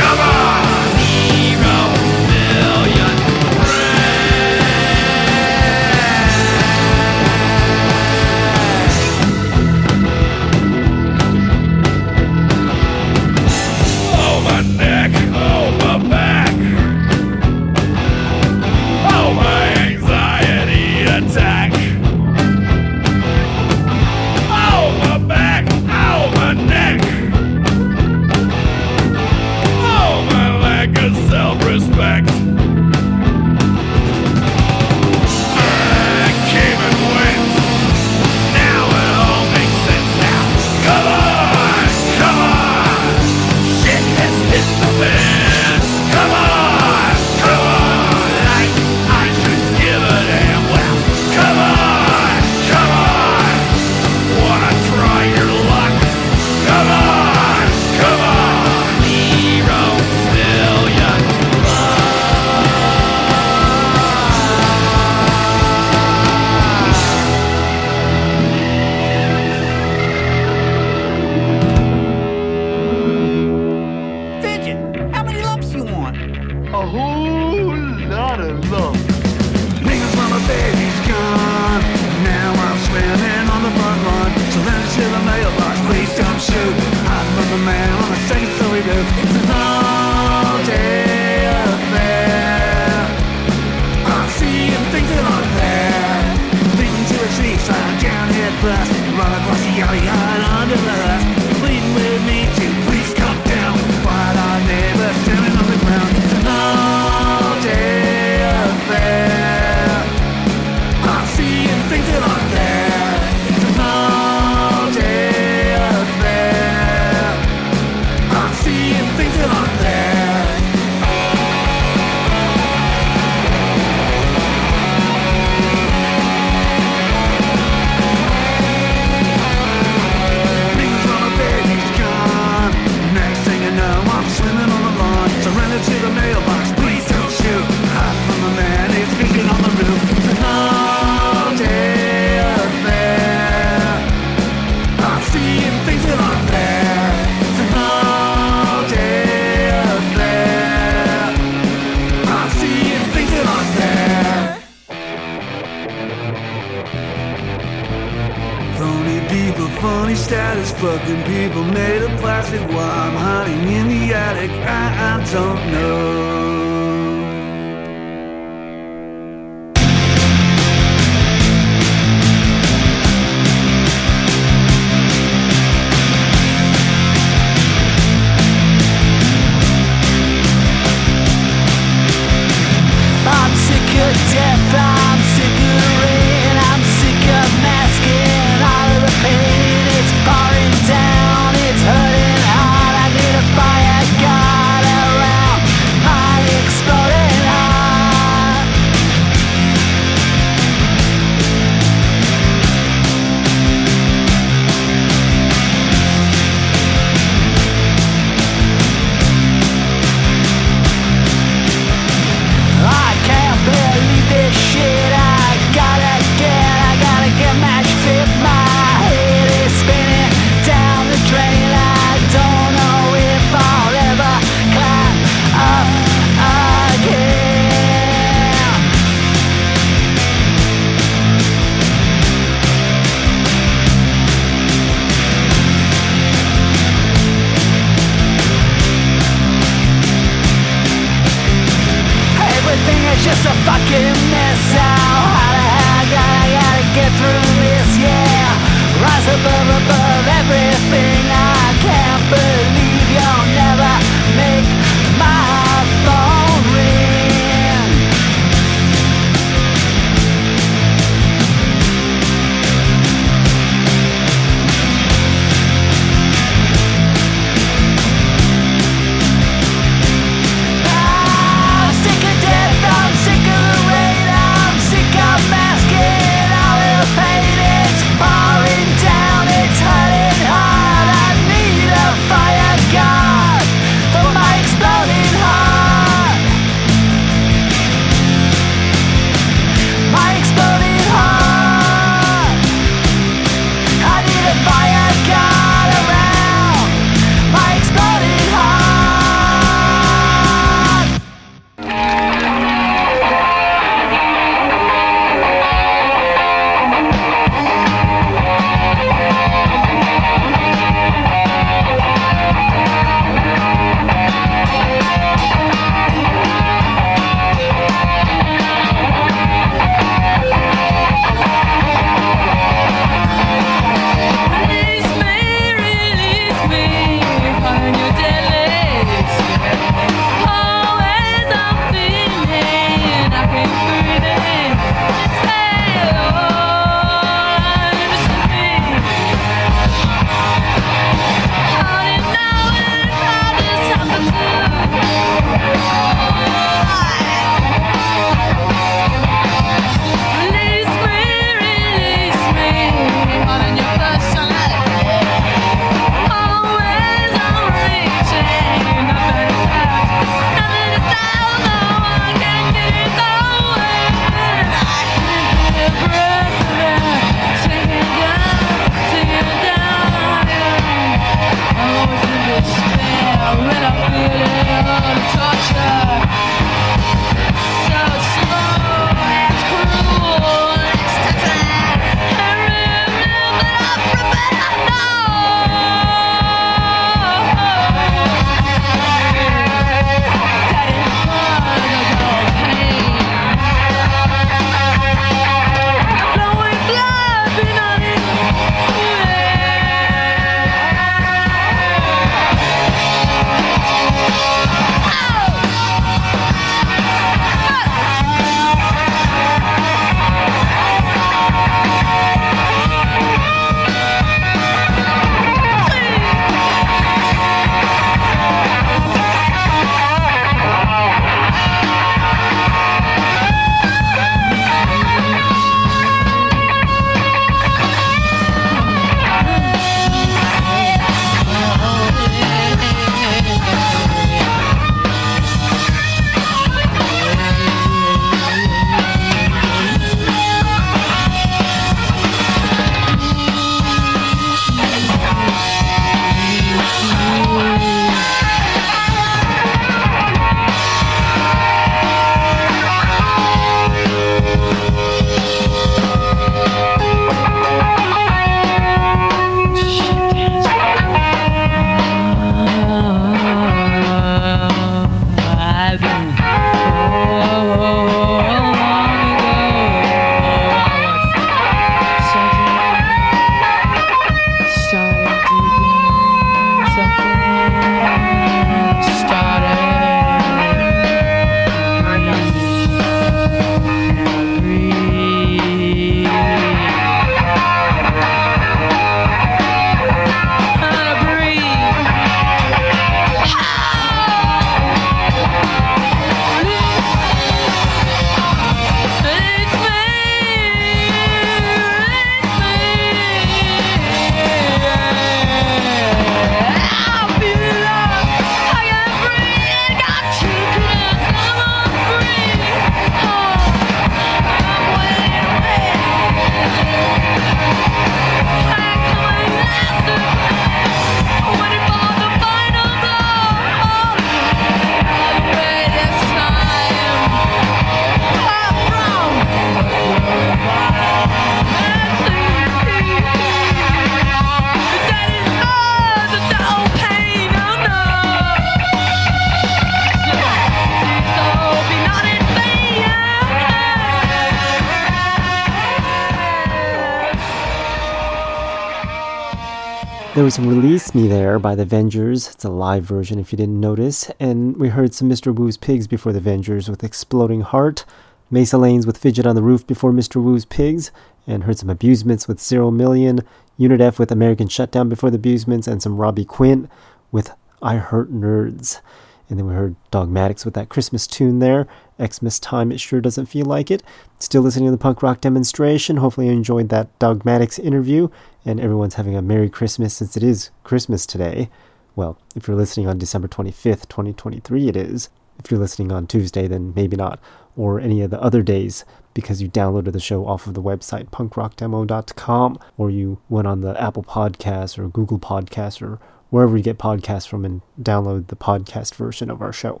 Was Release Me There by the Vengers. It's a live version if you didn't notice. And we heard some Mr. Woo's Pigs before the Vengers with Exploding Heart, Mesa Lanes with Fidget on the Roof before Mr. Woo's Pigs, and heard some Abusements with Zero Million, Unit F with American Shutdown before the Abusements, and some Robbie Quint with I Hurt Nerds. And then we heard Dogmatics with that Christmas tune there. Xmas time, it sure doesn't feel like it. Still listening to the punk rock demonstration. Hopefully, you enjoyed that Dogmatics interview, and everyone's having a Merry Christmas since it is Christmas today. Well, if you're listening on December 25th, 2023, it is. If you're listening on Tuesday, then maybe not, or any of the other days because you downloaded the show off of the website punkrockdemo.com, or you went on the Apple Podcasts or Google Podcasts or wherever you get podcasts from and download the podcast version of our show.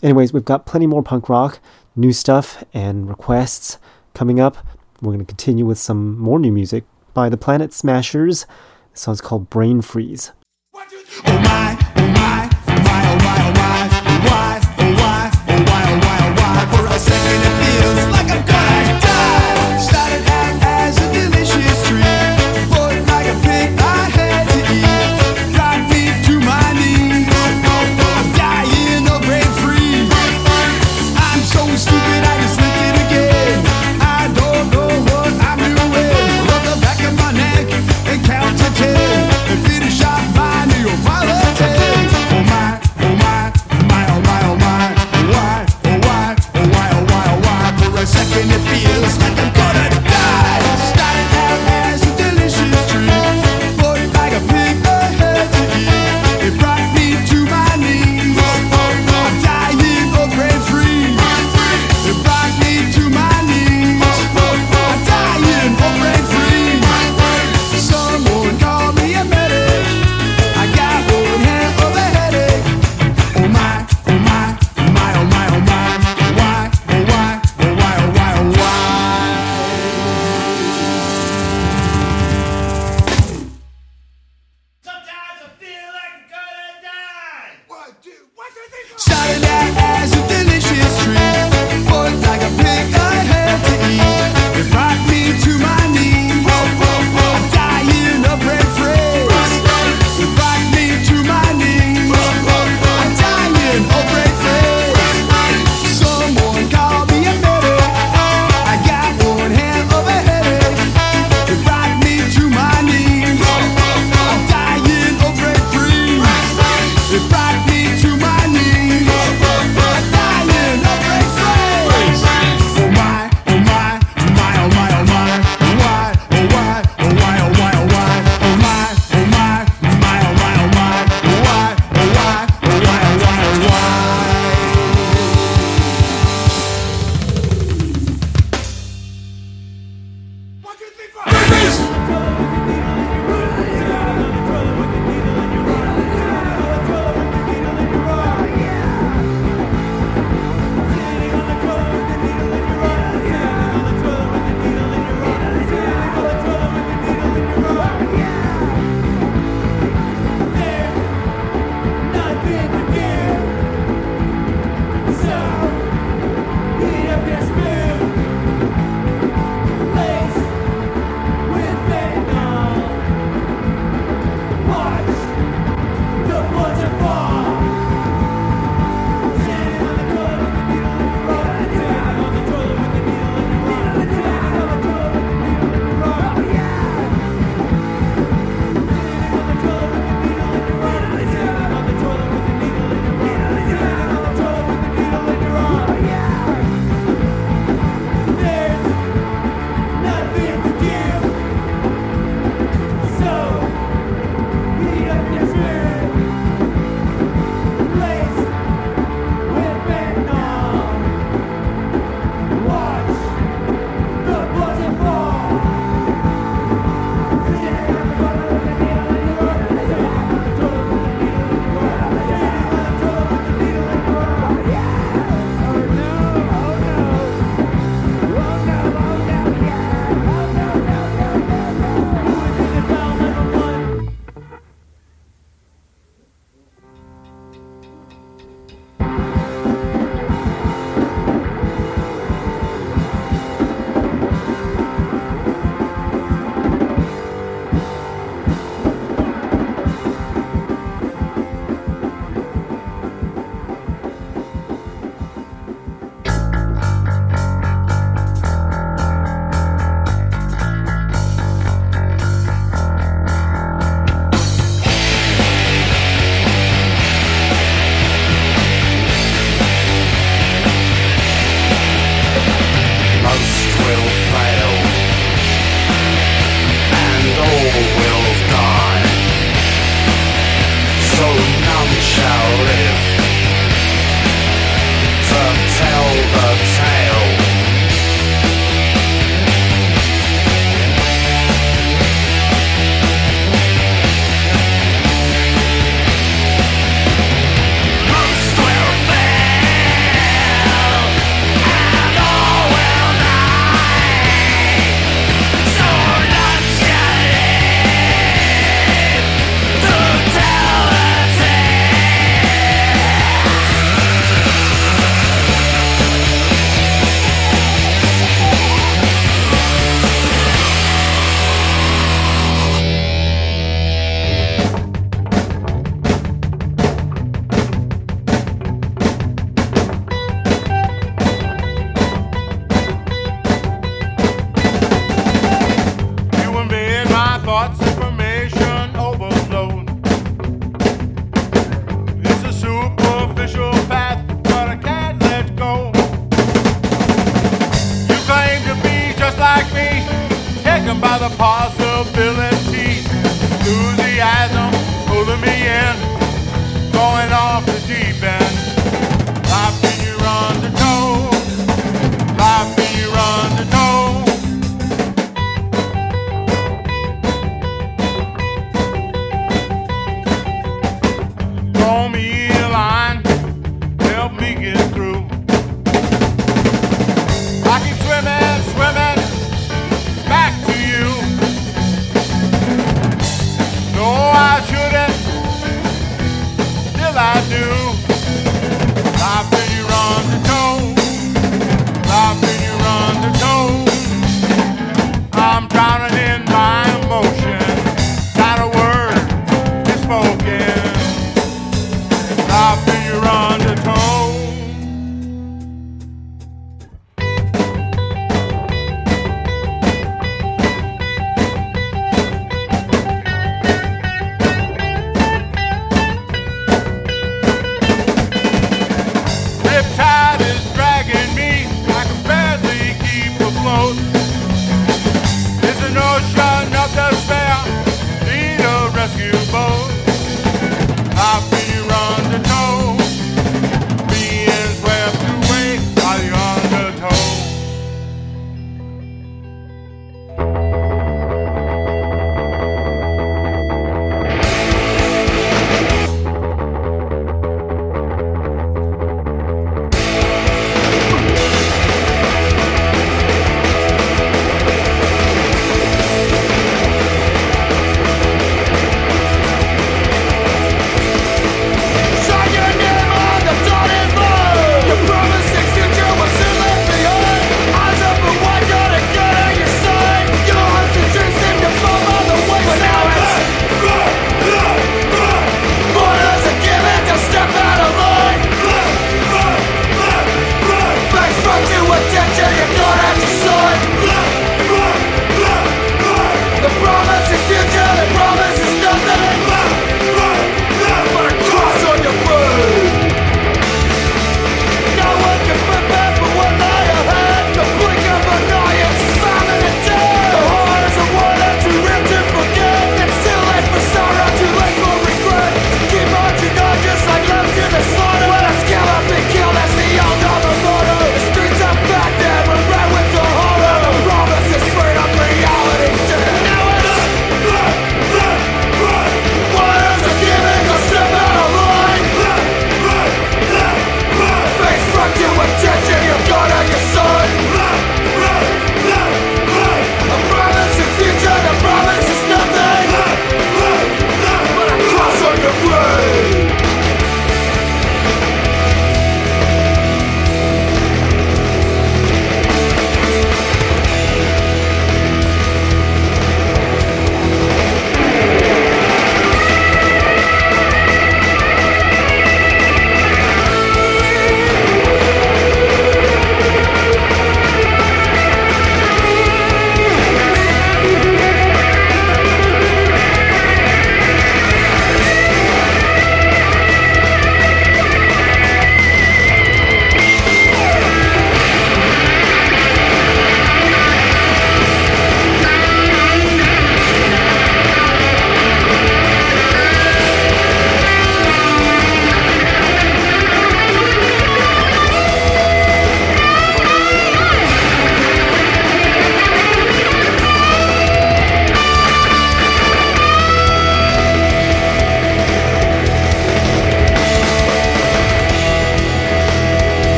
Anyways, we've got plenty more punk rock, new stuff, and requests coming up. We're going to continue with some more new music by the Planet Smashers. The song's called Brain Freeze. Stupid,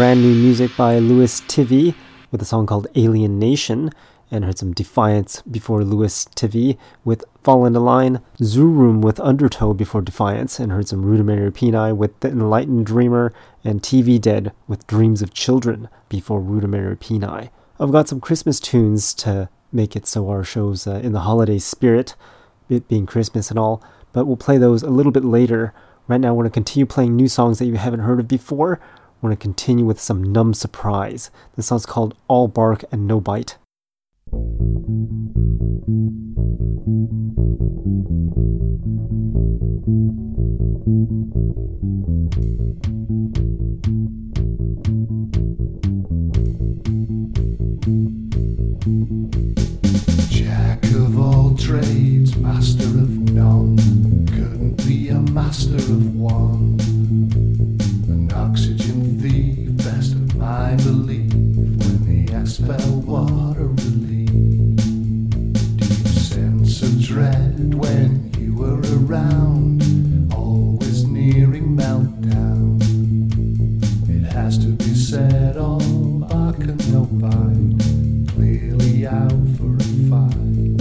brand new music by Louis Tivy with a song called Alien Nation, and heard some Defiance before Louis Tivy with Fall Into Line, Zurum with Undertow before Defiance, and heard some Rudimentary Peni with The Enlightened Dreamer, and TV Dead with Dreams of Children before Rudimentary Peni. I've got some Christmas tunes to make it so our show's uh, in the holiday spirit, it being Christmas and all, but we'll play those a little bit later. Right now, I want to continue playing new songs that you haven't heard of before. I want to continue with some Numb Surprise. This song's called All Bark and No Bite. Jack of all trades, master of none, couldn't be a master of one. Fell, a relief. Deep sense of dread when you were around, always nearing meltdown. It has to be said, all bark and no bite, clearly out for a fight.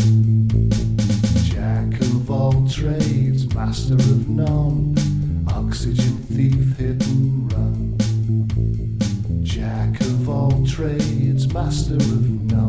Jack of all trades, master of none, oxygen thief, and run. Jack of all trades, master of none,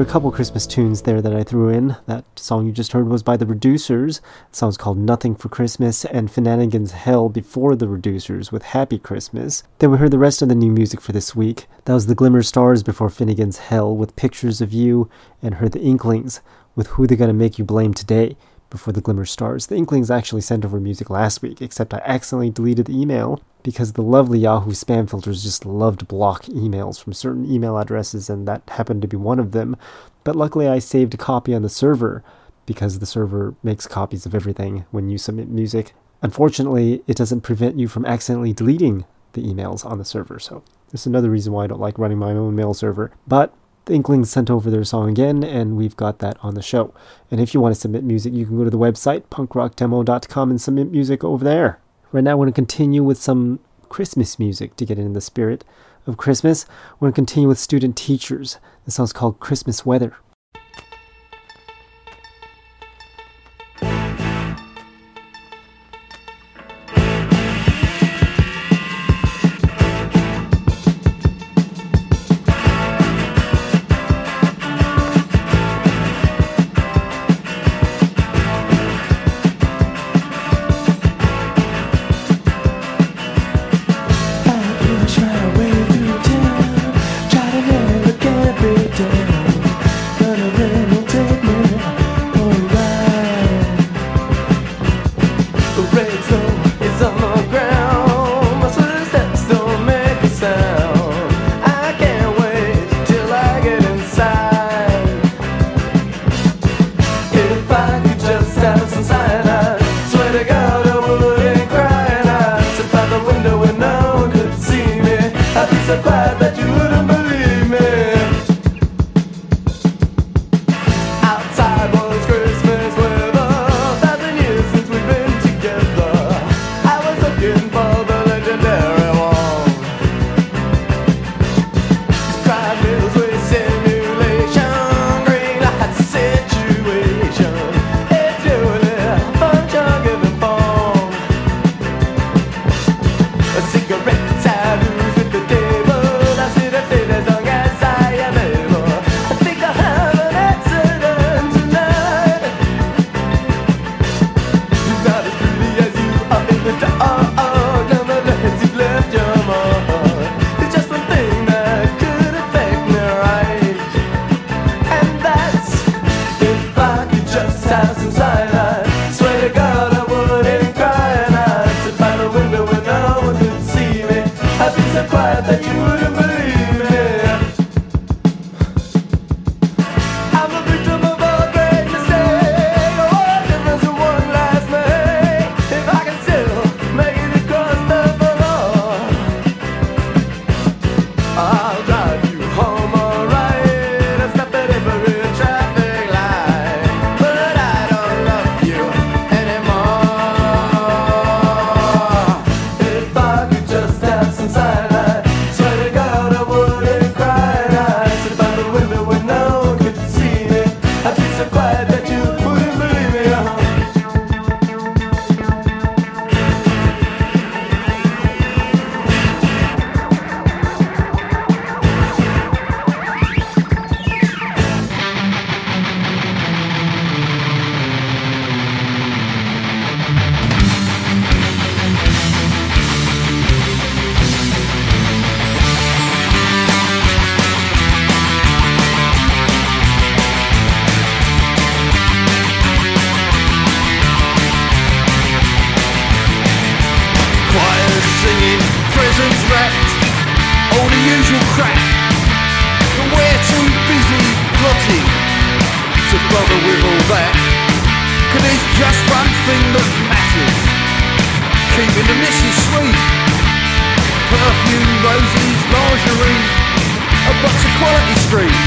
were a couple Christmas tunes there that I threw in. That song you just heard was by the Reducers. The song's called Nothing for Christmas, and Finnegan's Hell before the Reducers with Happy Christmas. Then we heard the rest of the new music for this week. That was the Glimmer Stars before Finnegan's Hell with Pictures of You, and heard the Inklings with Who They Gonna Make You Blame Today before the Glimmer Stars. The Inklings actually sent over music last week, except I accidentally deleted the email because the lovely Yahoo spam filters just love to block emails from certain email addresses, and that happened to be one of them. But luckily, I saved a copy on the server because the server makes copies of everything when you submit music. Unfortunately, it doesn't prevent you from accidentally deleting the emails on the server, so this is another reason why I don't like running my own mail server. But the Inklings sent over their song again, and we've got that on the show. And if you want to submit music, you can go to the website, punkrockdemo.com, and submit music over there. Right now, we're going to continue with some Christmas music to get in the spirit of Christmas. We're going to continue with student teachers. This song's called Christmas Weather. Singing, presents wrapped, all the usual crap. But we're too busy plotting to bother with all that. Cause there's just one thing that matters keeping the missus sweet. Perfume, roses, lingerie, a box of quality street.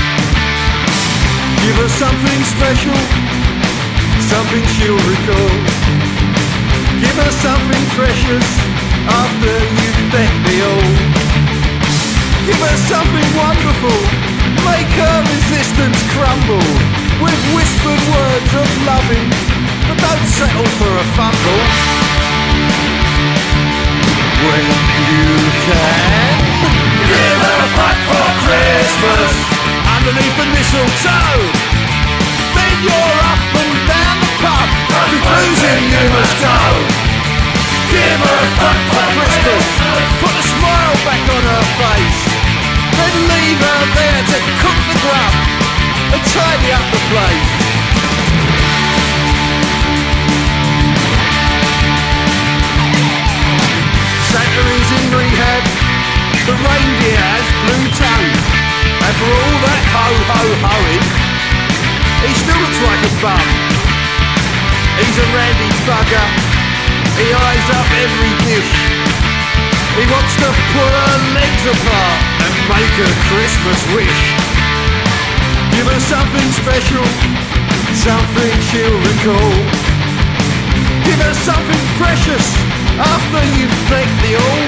Give her something special, something she'll recall. Give her something precious after you've bet me all. Give her something wonderful, make her resistance crumble with whispered words of loving, but don't settle for a fumble. When you can, give her a fuck for Christmas. Underneath the mistletoe. Then you're up and down the pub, cause you must go. Give her a fuck for Christmas, put a smile back on her face. Then leave her there to cook the grub and tidy up the place. Santa is in rehab, the reindeer has blue tongue. And for all that ho ho hoing, he still looks like a bum. He's a randy bugger, he eyes up every dish. He wants to pull her legs apart and make a Christmas wish. Give her something special, something she'll recall. Give her something precious after you've thanked the all.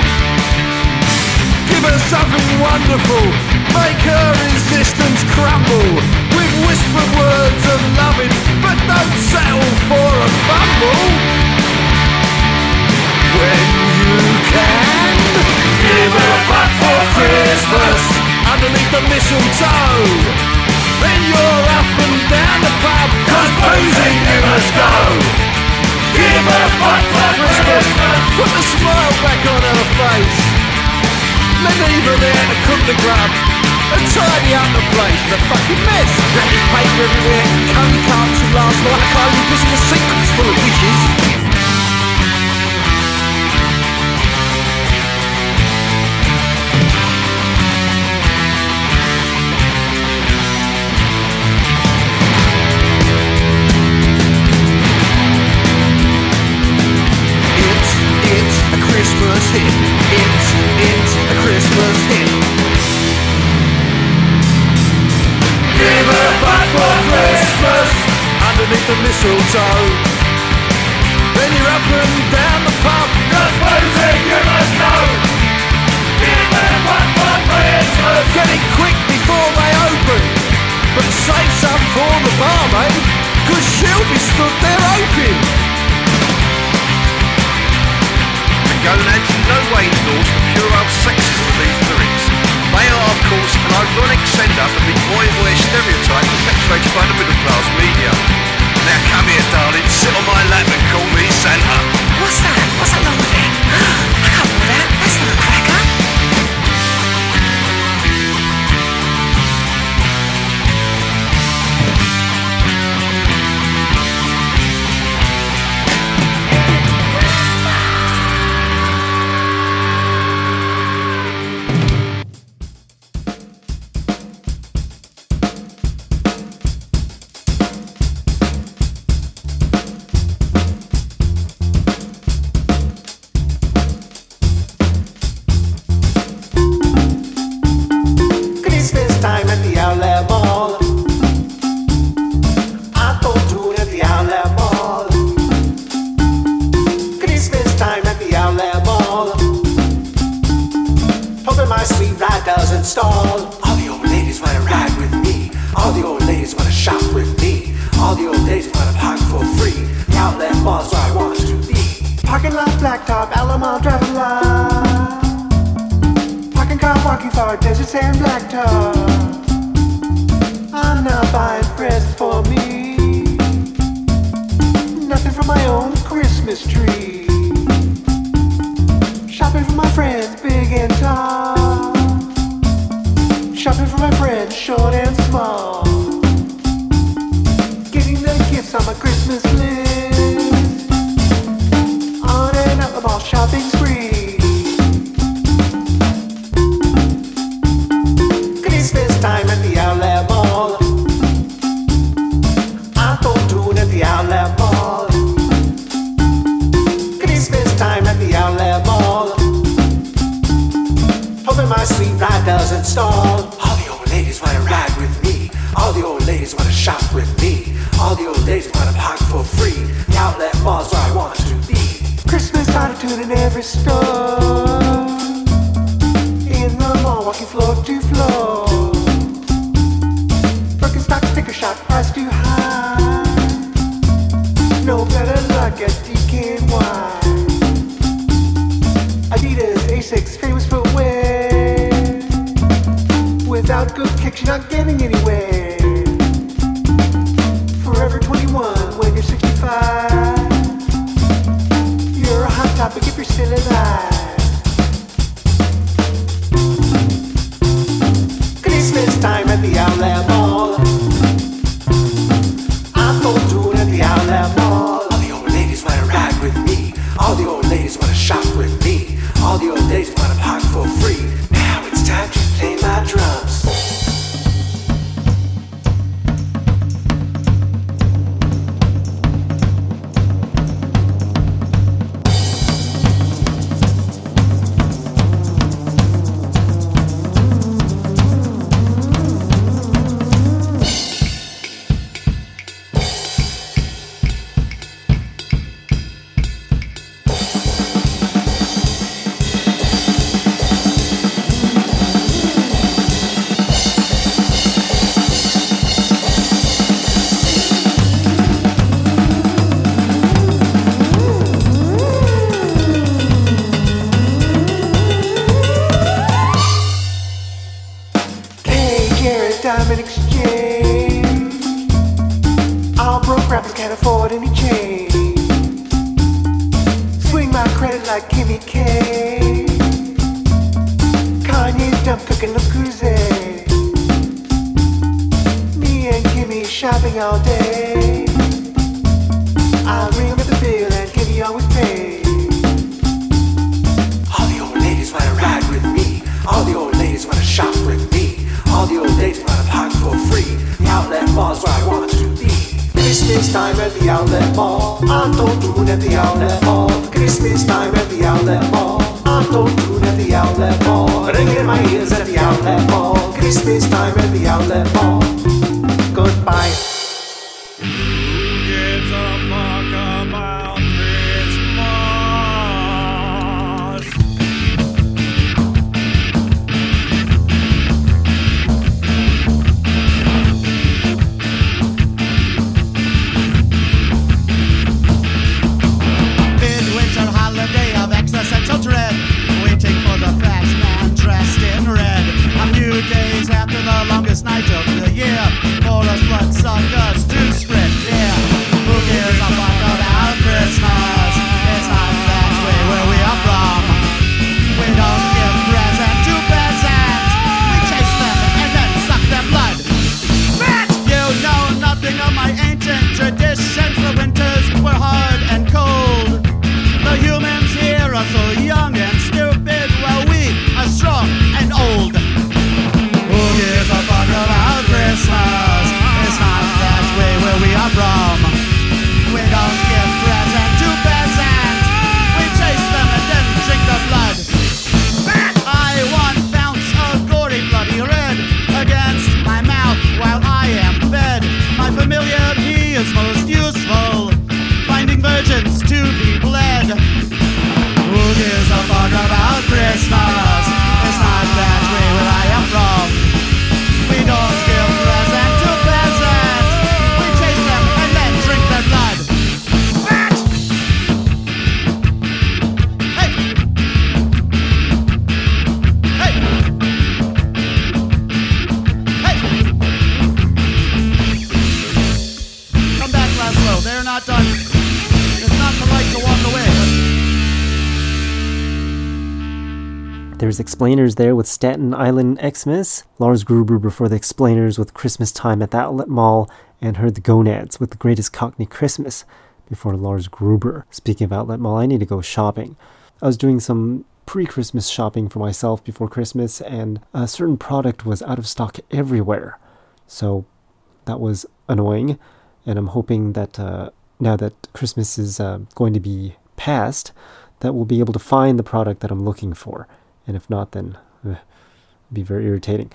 Give her something wonderful, make her resistance crumble with whispered words of loving, but don't settle for a fumble. When you can, give a fuck for Christmas underneath the mistletoe. Then you're up and down the pub, cause boozing you must go. Give her a fuck for Christmas, put the smile back on her face. There to cook the grub and tidy up the place. The fucking mess. Wrapping paper everywhere, cone carts from last night, a cone pushing the secrets full of wishes. Christmas hit. It's, it's a Christmas hit. Give a fuck for Christmas underneath the mistletoe. Then you're up and down the pub. Just posing, you must know. Give a fuck for Christmas. Get it quick before they open. But save some for the barmaid. Cause she'll be stood there hoping. Gonads in no way endorse the puerile sexism of these lyrics. They are, of course, an ironic send-up of the boy-boy stereotype perpetuated by the middle-class media. Now come here, darling, sit on my lap and call me Santa. What's that? What's that wrong with it? [GASPS] I can't that. That's not a cracker. Time at the outlet mall. I'm doing at the outlet mall. Christmas time at the outlet mall. I'm doing at the outlet mall. Ringing in my ears at the outlet mall. Christmas time at the outlet mall. Goodbye. Traditions. The winters were hard and cold. Christmas? Explainers there with Staten Island Xmas, Lars Gruber before the Explainers with Christmas Time at the Outlet Mall, and heard the Gonads with the Greatest Cockney Christmas before Lars Gruber. Speaking of Outlet Mall, I need to go shopping. I was doing some pre Christmas shopping for myself before Christmas, and a certain product was out of stock everywhere. So that was annoying, and I'm hoping that uh, now that Christmas is uh, going to be past, that we'll be able to find the product that I'm looking for. And if not, then uh, be very irritating.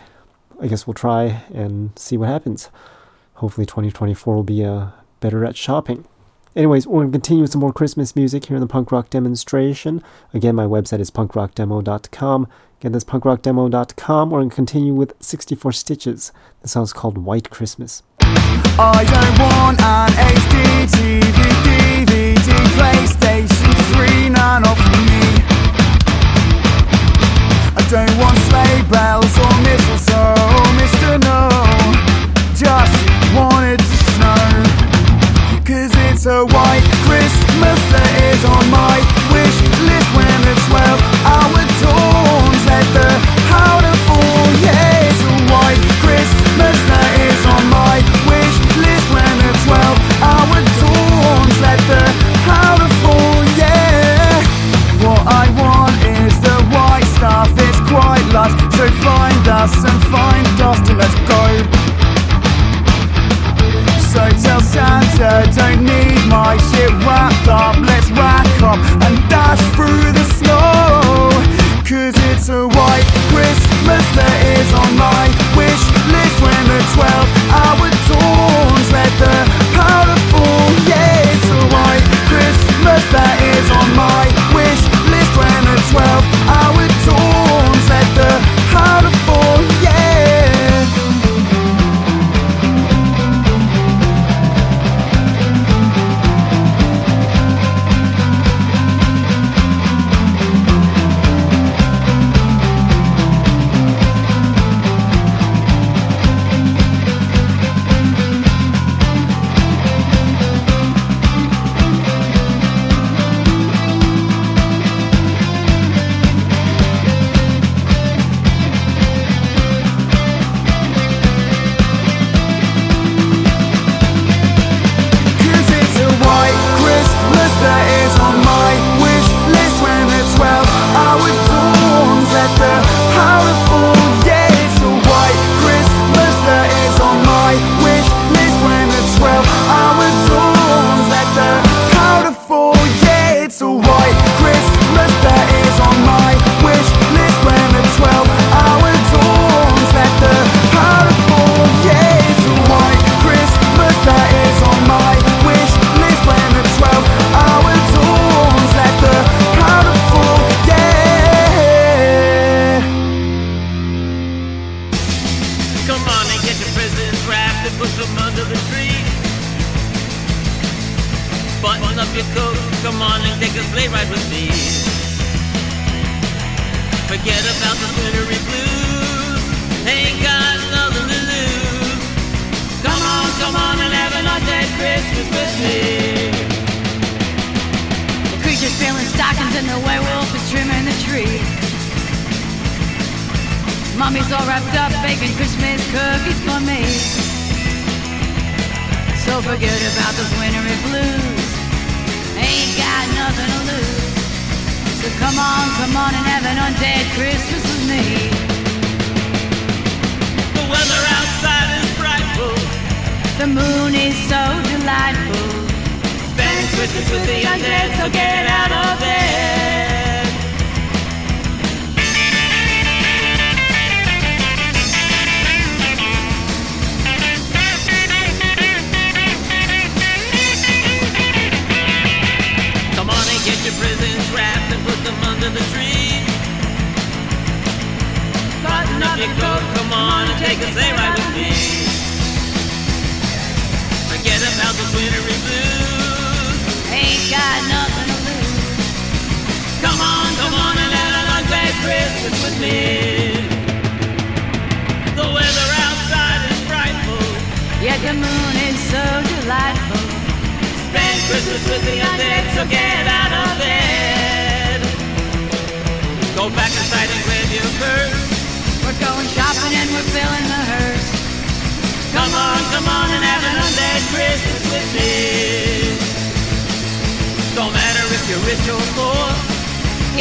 I guess we'll try and see what happens. Hopefully, 2024 will be uh, better at shopping. Anyways, we're going to continue with some more Christmas music here in the punk rock demonstration. Again, my website is punkrockdemo.com. Again, that's punkrockdemo.com. We're going to continue with 64 Stitches. The song's called White Christmas. I don't want an HD TV, DVD, PlayStation 3, none of me. Don't want sleigh bells or mistletoe, Mr. No. Just wanted to snow. Cause it's a white Christmas that is on my wish list when the 12 hour tours at the Powder Fall. Yeah, it's a white Christmas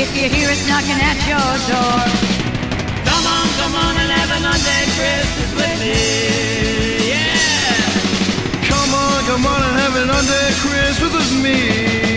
if you hear us knocking at your door. Come on, come on and have an all-day Christmas with me. Yeah. Come on, come on and have an all-day Christmas with me.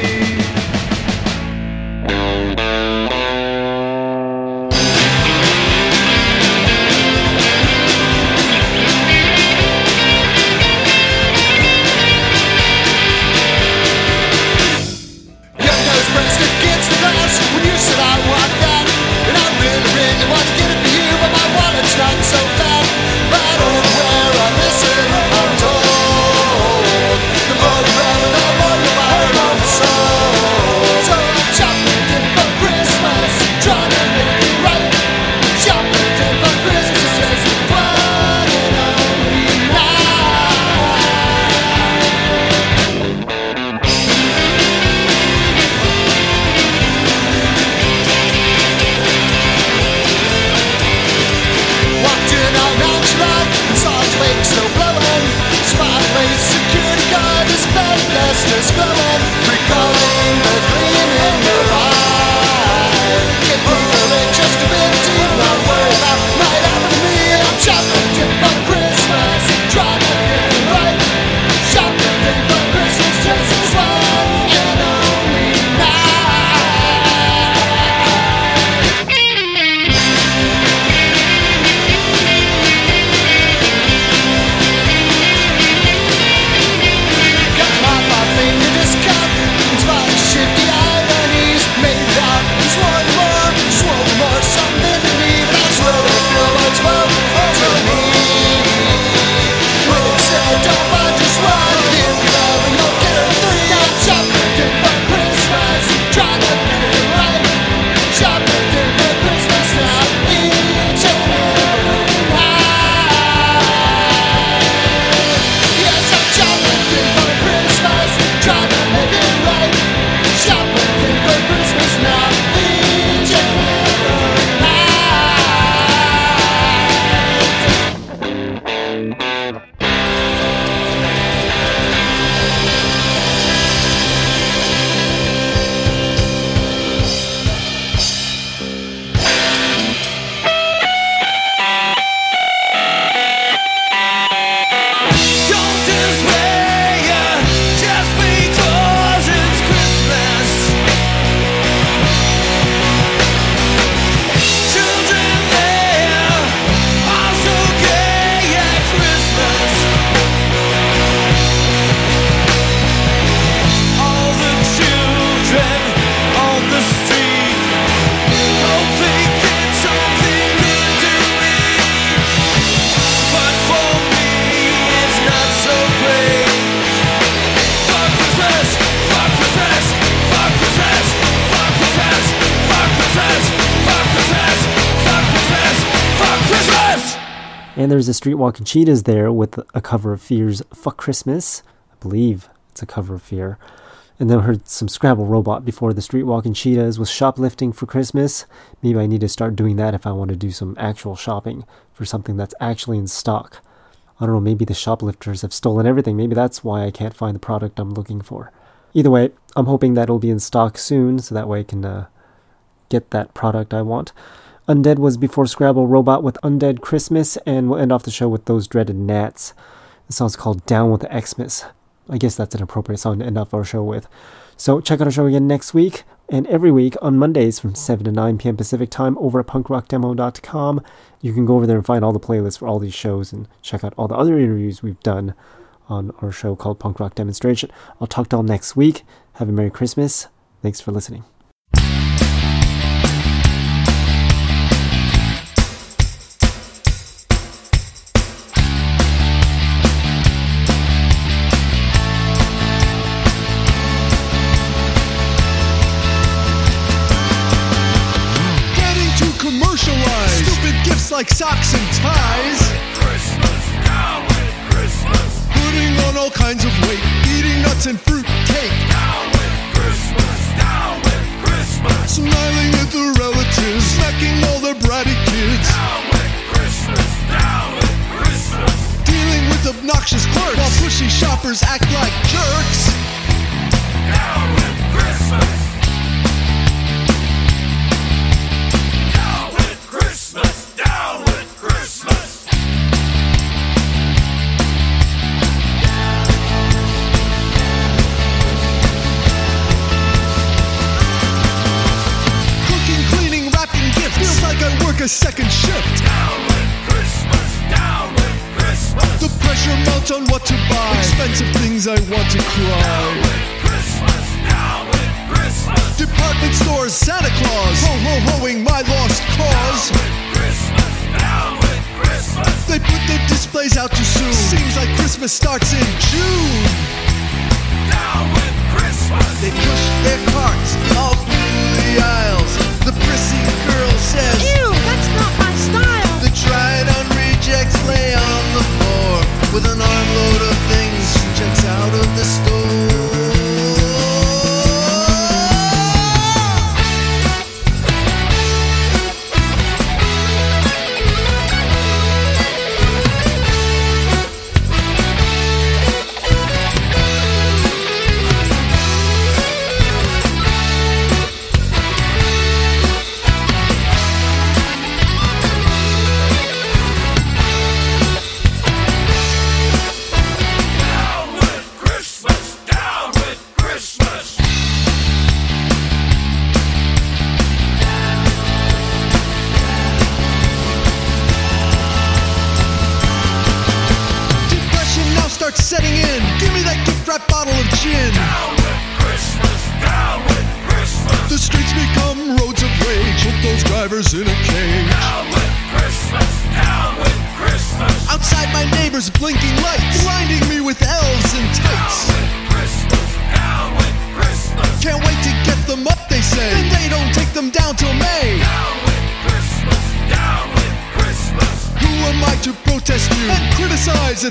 Streetwalking Cheetahs there with a cover of Fear's Fuck Christmas. I believe it's a cover of Fear. And then heard some Scrabble Robot before the Streetwalking Cheetahs was shoplifting for Christmas. Maybe I need to start doing that if I want to do some actual shopping for something that's actually in stock. I don't know, maybe the shoplifters have stolen everything. Maybe that's why I can't find the product I'm looking for. Either way, I'm hoping that it'll be in stock soon so that way I can uh, get that product I want. Undead was before Scrabble Robot with Undead Christmas, and we'll end off the show with Those Dreaded Gnats. The song's called Down with the Xmas. I guess that's an appropriate song to end off our show with. So check out our show again next week and every week on Mondays from 7 to 9 p.m. Pacific time over at punkrockdemo.com. You can go over there and find all the playlists for all these shows and check out all the other interviews we've done on our show called Punk Rock Demonstration. I'll talk to you all next week. Have a Merry Christmas. Thanks for listening. Like socks and ties. Putting on all kinds of weight. Eating nuts and fruit cake. Down with Christmas, down with Christmas. Smiling at the relatives. Smacking all their bratty kids. Down with Christmas, down with Christmas. Dealing with obnoxious clerks. While pushy shoppers act like jerks. Down with Christmas. A second shift. Down with Christmas, down with Christmas. The pressure mounts on what to buy. Expensive things I want to cry. Down with Christmas, down with Christmas. Department stores, Santa Claus, ho ho hoing my lost cause. Down with Christmas, down with Christmas. They put their displays out too soon. Seems like Christmas starts in June. Down with Christmas. They push their carts all through the aisles. The prissy girl says, Ew, with an armload the